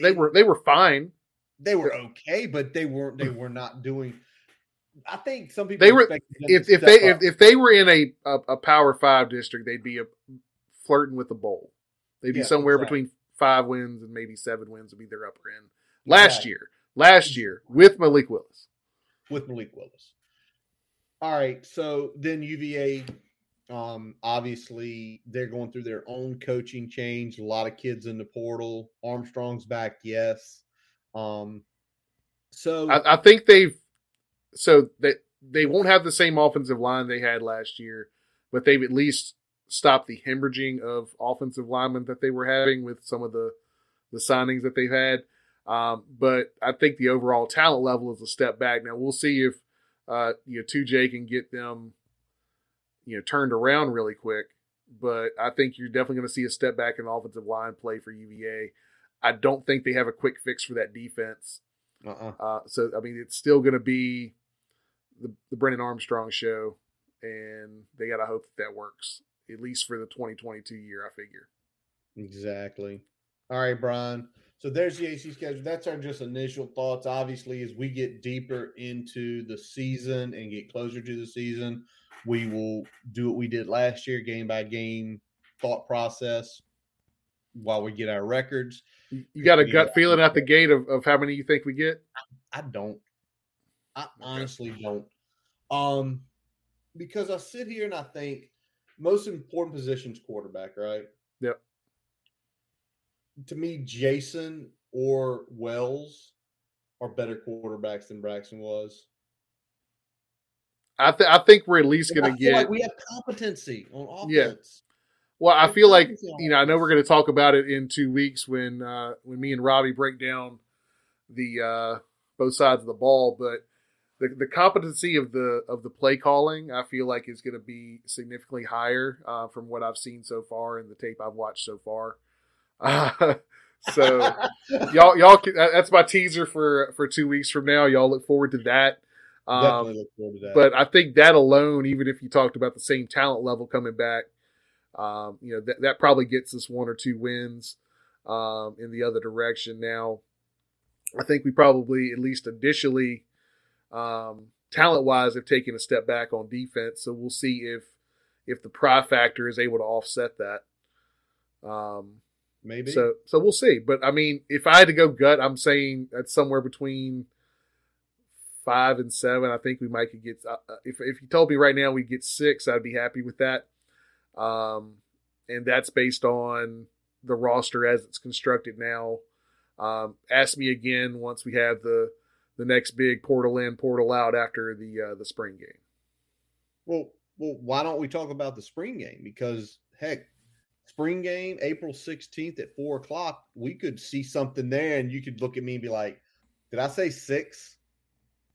They were they were fine. They were okay, but they weren't they were not doing I think some people They were- expected them to If if they if, if they were in a, a a Power Five district, they'd be a, flirting with the bowl. They'd be Yeah, somewhere exactly. between five wins and maybe seven wins would be their upper end. Last Exactly. year, last year with Malik Willis. With Malik Willis. All right, so then UVA, um, obviously they're going through their own coaching change. A lot of kids in the portal. Armstrong's back, yes. Um, so I, I think they've so they they won't have the same offensive line they had last year, but they've at least stopped the hemorrhaging of offensive linemen that they were having with some of the the signings that they've had. Um, but I think the overall talent level is a step back. Now we'll see if uh, you know 2J can get them you know turned around really quick. But I think you're definitely going to see a step back in offensive line play for UVA. I don't think they have a quick fix for that defense. Uh-uh. Uh, so I mean, it's still going to be the the Brennan Armstrong show, and they got to hope that that works at least for the 2022 year. I figure. Exactly. All right, Brian. So there's the AC schedule. That's our just initial thoughts. Obviously, as we get deeper into the season and get closer to the season, we will do what we did last year, game by game thought process while we get our records. You, got a gut feeling at the gate of, of how many you think we get? I don't. I honestly don't. Um, because I sit here and I think most important positions quarterback, right? Yep. To me, Jason or Wells are better quarterbacks than Braxton was. I, th- I think we're at least going to get. Like we have competency on offense. Yeah. Well, I feel like you know. I know we're going to talk about it in two weeks when uh, when me and Robbie break down the uh, both sides of the ball, but the the competency of the of the play calling, I feel like is going to be significantly higher uh, from what I've seen so far in the tape I've watched so far. Uh, so y'all y'all that's my teaser for for two weeks from now. Y'all look forward to that. Um, look forward to that. But I think that alone, even if you talked about the same talent level coming back, um, you know that that probably gets us one or two wins um, in the other direction. Now, I think we probably at least initially, um, talent wise, have taken a step back on defense. So we'll see if if the pry factor is able to offset that. Um, Maybe. So so we'll see. But I mean, if I had to go gut, I'm saying that's somewhere between five and seven. I think we might could get. Uh, if if you told me right now we get six, I'd be happy with that. Um, and that's based on the roster as it's constructed now. Um, ask me again once we have the the next big portal in, portal out after the uh, the spring game. Well, well, why don't we talk about the spring game? Because heck, spring game, April sixteenth at four o'clock, we could see something there, and you could look at me and be like, "Did I say six?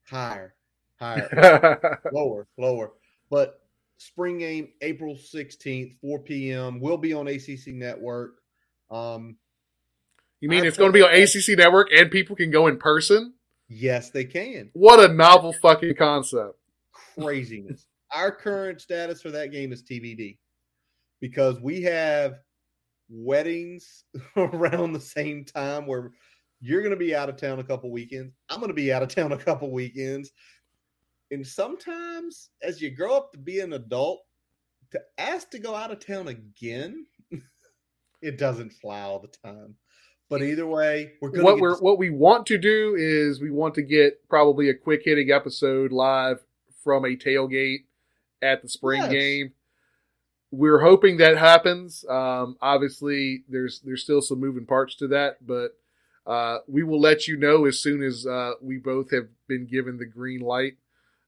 Higher, higher, lower, lower." But spring game, April 16th, 4 p.m. will be on ACC Network. Um, you mean I it's going to be on ACC Network and people can go in person? Yes, they can. What a novel fucking concept. Craziness. Our current status for that game is TBD because we have weddings around the same time where you're going to be out of town a couple weekends. I'm going to be out of town a couple weekends. And sometimes as you grow up to be an adult, to ask to go out of town again, it doesn't fly all the time. But either way, we're what we're what we want to do is we want to get probably a quick hitting episode live from a tailgate at the spring yes. game. We're hoping that happens. Um, obviously, there's there's still some moving parts to that, but uh, we will let you know as soon as uh, we both have been given the green light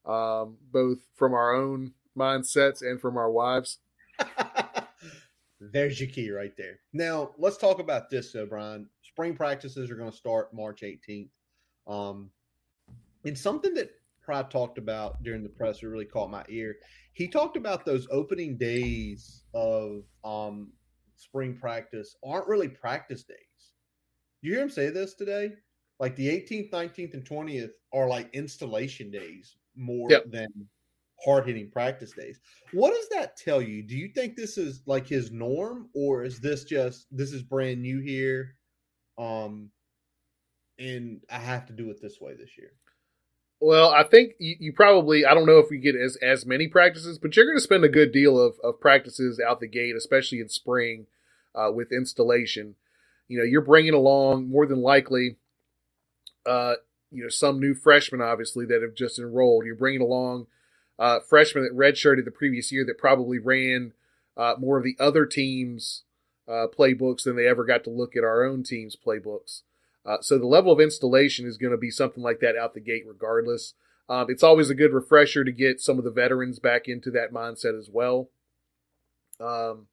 um, both from our own mindsets and from our wives. There's your key right there. Now let's talk about this, though, Brian. Spring practices are going to start March 18th. Um, and something that Pry talked about during the presser really caught my ear. He talked about those opening days of um, spring practice aren't really practice days. You hear him say this today? Like the 18th, 19th, and 20th are like installation days more yep. than hard hitting practice days. What does that tell you? Do you think this is like his norm, or is this just this is brand new here? Um, and I have to do it this way this year. Well, I think you, you probably I don't know if we get as as many practices, but you're going to spend a good deal of of practices out the gate, especially in spring uh, with installation. You know, you're bringing along more than likely uh, you know some new freshmen obviously that have just enrolled. You're bringing along uh, freshmen that redshirted the previous year that probably ran uh, more of the other teams' uh, playbooks than they ever got to look at our own team's playbooks. Uh, so the level of installation is going to be something like that out the gate, regardless. Um, it's always a good refresher to get some of the veterans back into that mindset as well. Um,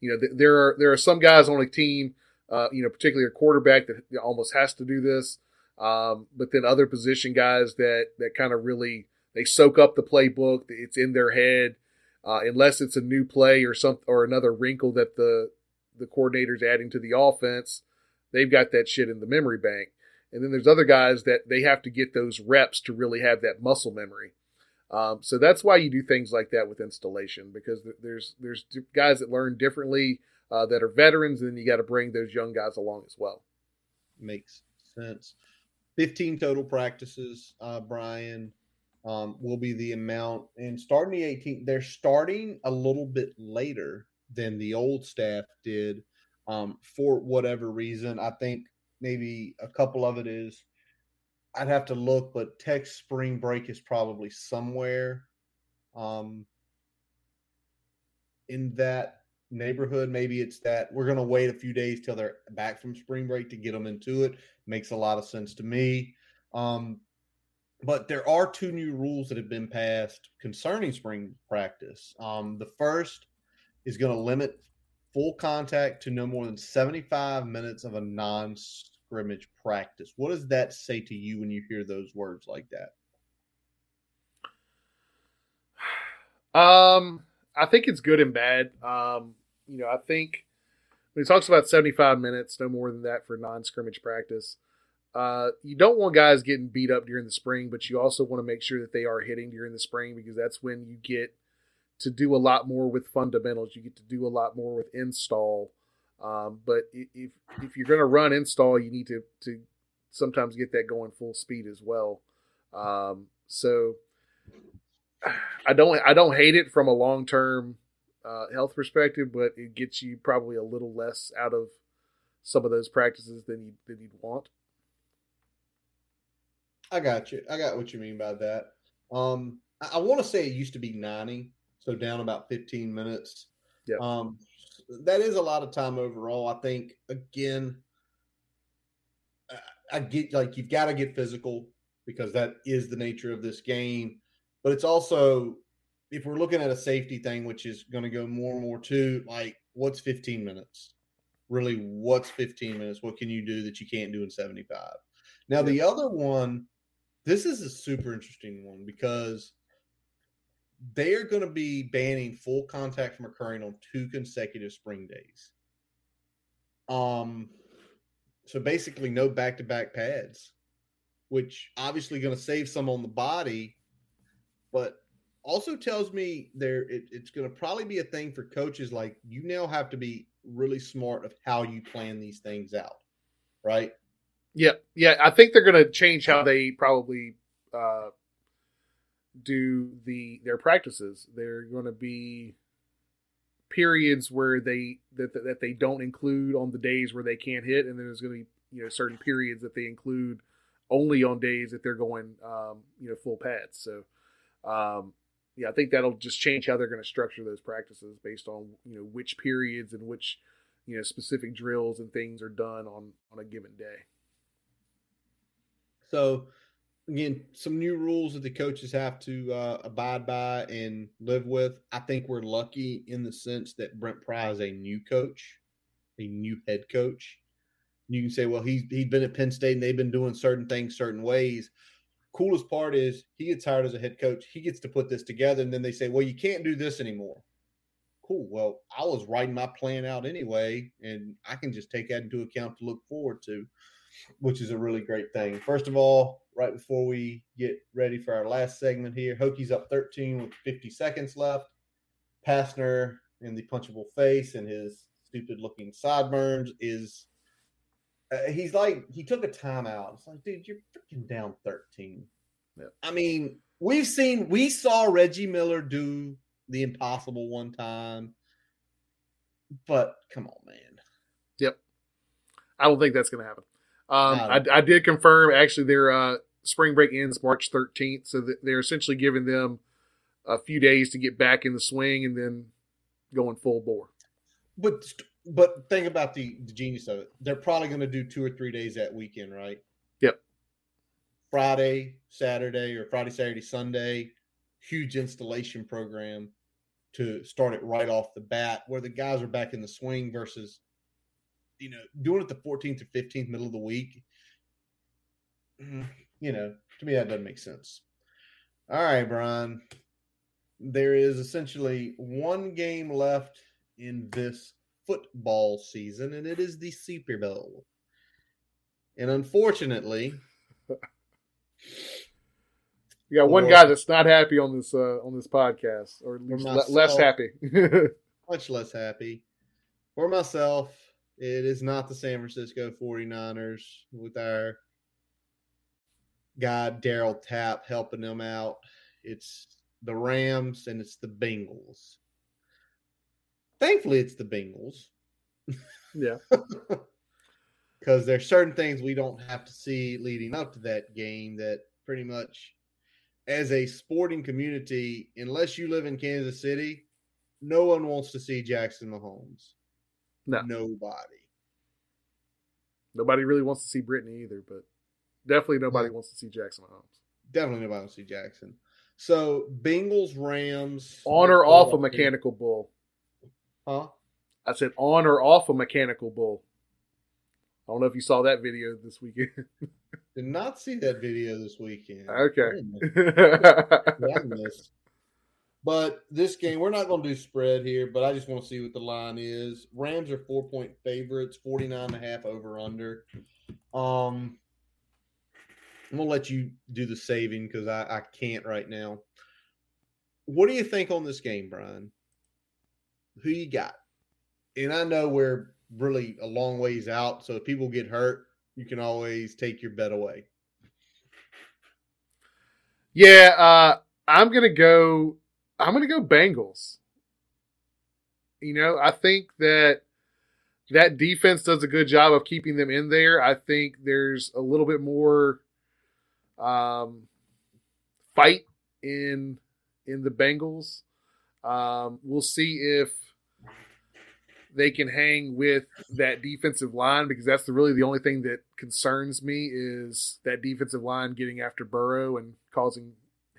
you know, th- there are there are some guys on a team, uh, you know, particularly a quarterback that almost has to do this. Um, but then other position guys that that kind of really they soak up the playbook. It's in their head, uh, unless it's a new play or some or another wrinkle that the the coordinator's adding to the offense. They've got that shit in the memory bank. And then there's other guys that they have to get those reps to really have that muscle memory. Um, so that's why you do things like that with installation because there's there's guys that learn differently uh, that are veterans, and then you got to bring those young guys along as well. Makes sense. 15 total practices, uh, Brian, um, will be the amount. And starting the 18th, they're starting a little bit later than the old staff did um, for whatever reason. I think maybe a couple of it is I'd have to look, but Tech spring break is probably somewhere um, in that neighborhood. Maybe it's that we're going to wait a few days till they're back from spring break to get them into it. Makes a lot of sense to me. Um, but there are two new rules that have been passed concerning spring practice. Um, the first is going to limit full contact to no more than 75 minutes of a non scrimmage practice. What does that say to you when you hear those words like that? Um, I think it's good and bad. Um, you know, I think when he talks about 75 minutes, no more than that for non scrimmage practice, uh, you don't want guys getting beat up during the spring, but you also want to make sure that they are hitting during the spring because that's when you get to do a lot more with fundamentals. You get to do a lot more with install. Um, but if if you're going to run install, you need to to sometimes get that going full speed as well. Um, so I don't I don't hate it from a long term uh, health perspective, but it gets you probably a little less out of some of those practices than you than you'd want. I got you. I got what you mean by that. Um, I, I want to say it used to be ninety, so down about fifteen minutes. Yeah. Um, that is a lot of time overall. I think again, I get like you've got to get physical because that is the nature of this game, but it's also if we're looking at a safety thing, which is going to go more and more to like what's 15 minutes? Really, what's 15 minutes? What can you do that you can't do in 75? Now, the other one, this is a super interesting one because they are going to be banning full contact from occurring on two consecutive spring days. Um, so basically, no back to back pads, which obviously going to save some on the body, but also tells me there it, it's going to probably be a thing for coaches. Like you now have to be really smart of how you plan these things out, right? Yeah, yeah. I think they're going to change how they probably uh, do the their practices. They're going to be periods where they that that they don't include on the days where they can't hit, and then there's going to be you know certain periods that they include only on days that they're going um, you know full pads. So um, yeah, I think that'll just change how they're going to structure those practices based on you know which periods and which you know specific drills and things are done on on a given day. So again, some new rules that the coaches have to uh, abide by and live with. I think we're lucky in the sense that Brent Pry is a new coach, a new head coach. You can say, well, he's he's been at Penn State and they've been doing certain things certain ways. Coolest part is he gets hired as a head coach. He gets to put this together, and then they say, well, you can't do this anymore. Cool. Well, I was writing my plan out anyway, and I can just take that into account to look forward to, which is a really great thing. First of all, right before we get ready for our last segment here. Hokies up 13 with 50 seconds left. Pastner in the punchable face and his stupid looking sideburns is uh, he's like he took a timeout. It's like, dude, you're freaking down 13. Yeah. I mean, we've seen we saw Reggie Miller do the impossible one time, but come on, man. Yep. I don't think that's gonna happen. Um, I, I, did confirm actually their uh, spring break ends March 13th, so they're essentially giving them a few days to get back in the swing and then going full bore. But but think about the, the genius of it. They're probably going to do two or three days that weekend, right? Yep. Friday, Saturday, or Friday, Saturday, Sunday. Huge installation program. to start it right off the bat, where the guys are back in the swing versus, you know, doing it the 14th or 15th middle of the week. You know, to me that doesn't make sense. All right, Brian. There is essentially one game left in this football season, and it is the Super Bowl. And unfortunately, you got one guy that's not happy on this uh, on this podcast, or at least myself, less happy. much less happy. For myself, it is not the San Francisco 49ers with our guy Darryl Tapp helping them out. It's the Rams and it's the Bengals. Thankfully, it's the Bengals. Yeah. Because there's certain things we don't have to see leading up to that game that pretty much, as a sporting community, unless you live in Kansas City, no one wants to see Jackson Mahomes. No. Nobody. Nobody really wants to see Brittany either, but definitely nobody yeah. wants to see Jackson Mahomes. Definitely nobody wants to see Jackson. So Bengals, Rams. On or off oh, a mechanical bull? Huh? I said on or off a mechanical bull. I don't know if you saw that video this weekend. Did not see that video this weekend. Okay. but this game, we're not going to do spread here, but I just want to see what the line is. Rams are four point favorites, 49 and a half over under. Um, I'm gonna let you do the saving because I, I can't right now. What do you think on this game, Brian? Who you got? And I know we're really a long ways out, so if people get hurt, you can always take your bet away. Yeah, uh, I'm gonna go. I'm gonna go Bengals. You know, I think that that defense does a good job of keeping them in there. I think there's a little bit more um, fight in in the Bengals. Um, we'll see if they can hang with that defensive line because that's the, really the only thing that concerns me is that defensive line getting after Burrow and causing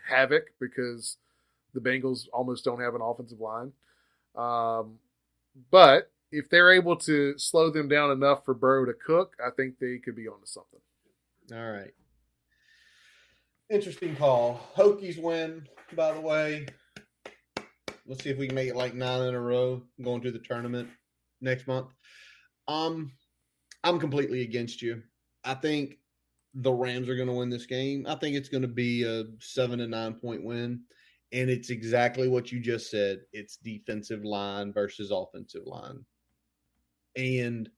havoc because the Bengals almost don't have an offensive line. Um, but if they're able to slow them down enough for Burrow to cook, I think they could be onto something. All right. Interesting call. Hokies win, by the way. Let's see if we can make it like nine in a row going to the tournament next month. Um, I'm completely against you. I think the Rams are going to win this game. I think it's going to be a seven to nine point win. And it's exactly what you just said. It's defensive line versus offensive line. And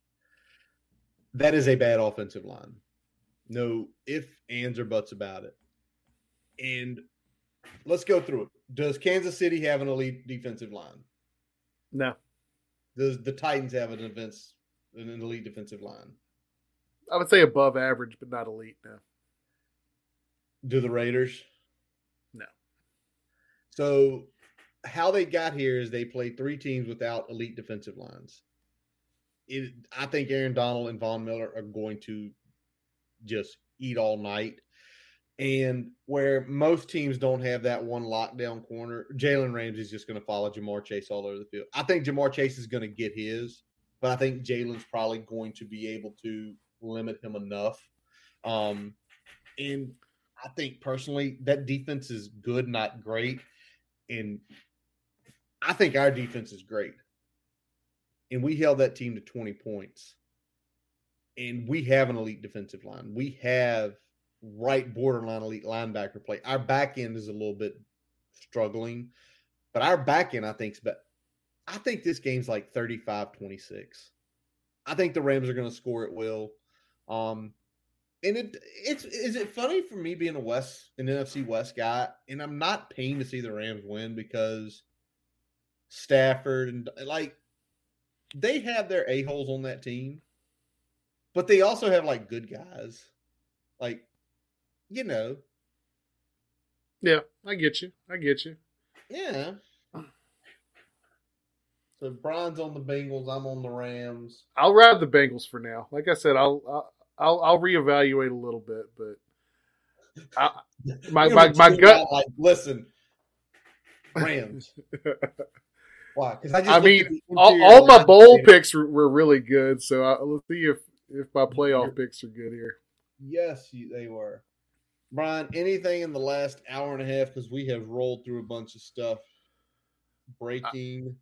that is a bad offensive line. No if, ands, or buts about it. And let's go through it. Does Kansas City have an elite defensive line? No. Does the Titans have an events an elite defensive line? I would say above average, but not elite. No. Do the Raiders? So, how they got here is they played three teams without elite defensive lines. It, I think Aaron Donald and Von Miller are going to just eat all night. And where most teams don't have that one lockdown corner, Jalen Ramsey's just going to follow Ja'Marr Chase all over the field. I think Ja'Marr Chase is going to get his, but I think Jalen's probably going to be able to limit him enough. Um, and I think personally that defense is good, not great. And I think our defense is great. And we held that team to 20 points. And we have an elite defensive line. We have right borderline elite linebacker play. Our back end is a little bit struggling, but our back end, I think, is but I think this game's like 35 26. I think the Rams are going to score at will. Um, and it it's is it funny for me being a West an NFC West guy, and I'm not pained to see the Rams win because Stafford and like they have their a holes on that team, but they also have like good guys. Like you know. Yeah, I get you. I get you. Yeah. So Brian's on the Bengals. I'm on the Rams. I'll ride the Bengals for now. Like I said, I'll I'll I'll I'll reevaluate a little bit, but I, my my, my gut. Like, listen, Rams. Why? Because I just I mean, all, all my bowl picks were, were really good. So I, let's see if if my playoff picks are good here. Yes, they were. Brian, anything in the last hour and a half because we have rolled through a bunch of stuff. Breaking.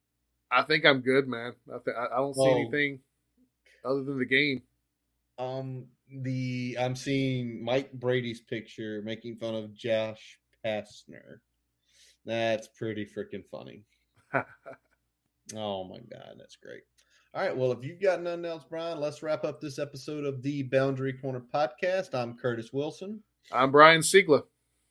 I think I'm good, man. I th- I I don't see Oh. anything other than the game. Um, the I'm seeing Mike Brady's picture making fun of Josh Pastner. That's pretty freaking funny. Oh my god, that's great. All right, well, if you've got nothing else, Brian, let's wrap up this episode of the Boundary Corner podcast. I'm Curtis Wilson. I'm Brian Siegler.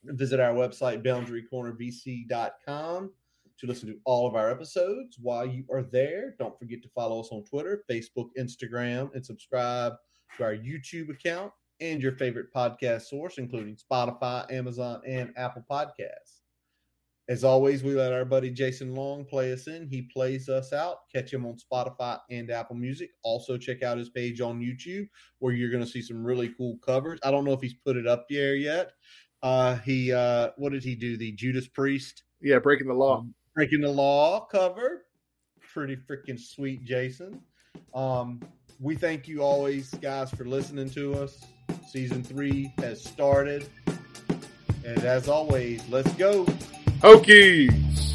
Visit our website, boundarycornervc.com, to listen to all of our episodes. While you are there, don't forget to follow us on Twitter, Facebook, Instagram, and subscribe to our YouTube account and your favorite podcast source, including Spotify, Amazon, and Apple Podcasts. As always, we let our buddy Jason Long play us in. He plays us out. Catch him on Spotify and Apple Music. Also, check out his page on YouTube where you're going to see some really cool covers. I don't know if he's put it up there yet. Uh, he, uh, what did he do? The Judas Priest Yeah, breaking the law. Breaking the Law cover. Pretty freaking sweet, Jason. Um, we thank you always, guys, for listening to us. Season three has started. And as always, let's go. Hokies.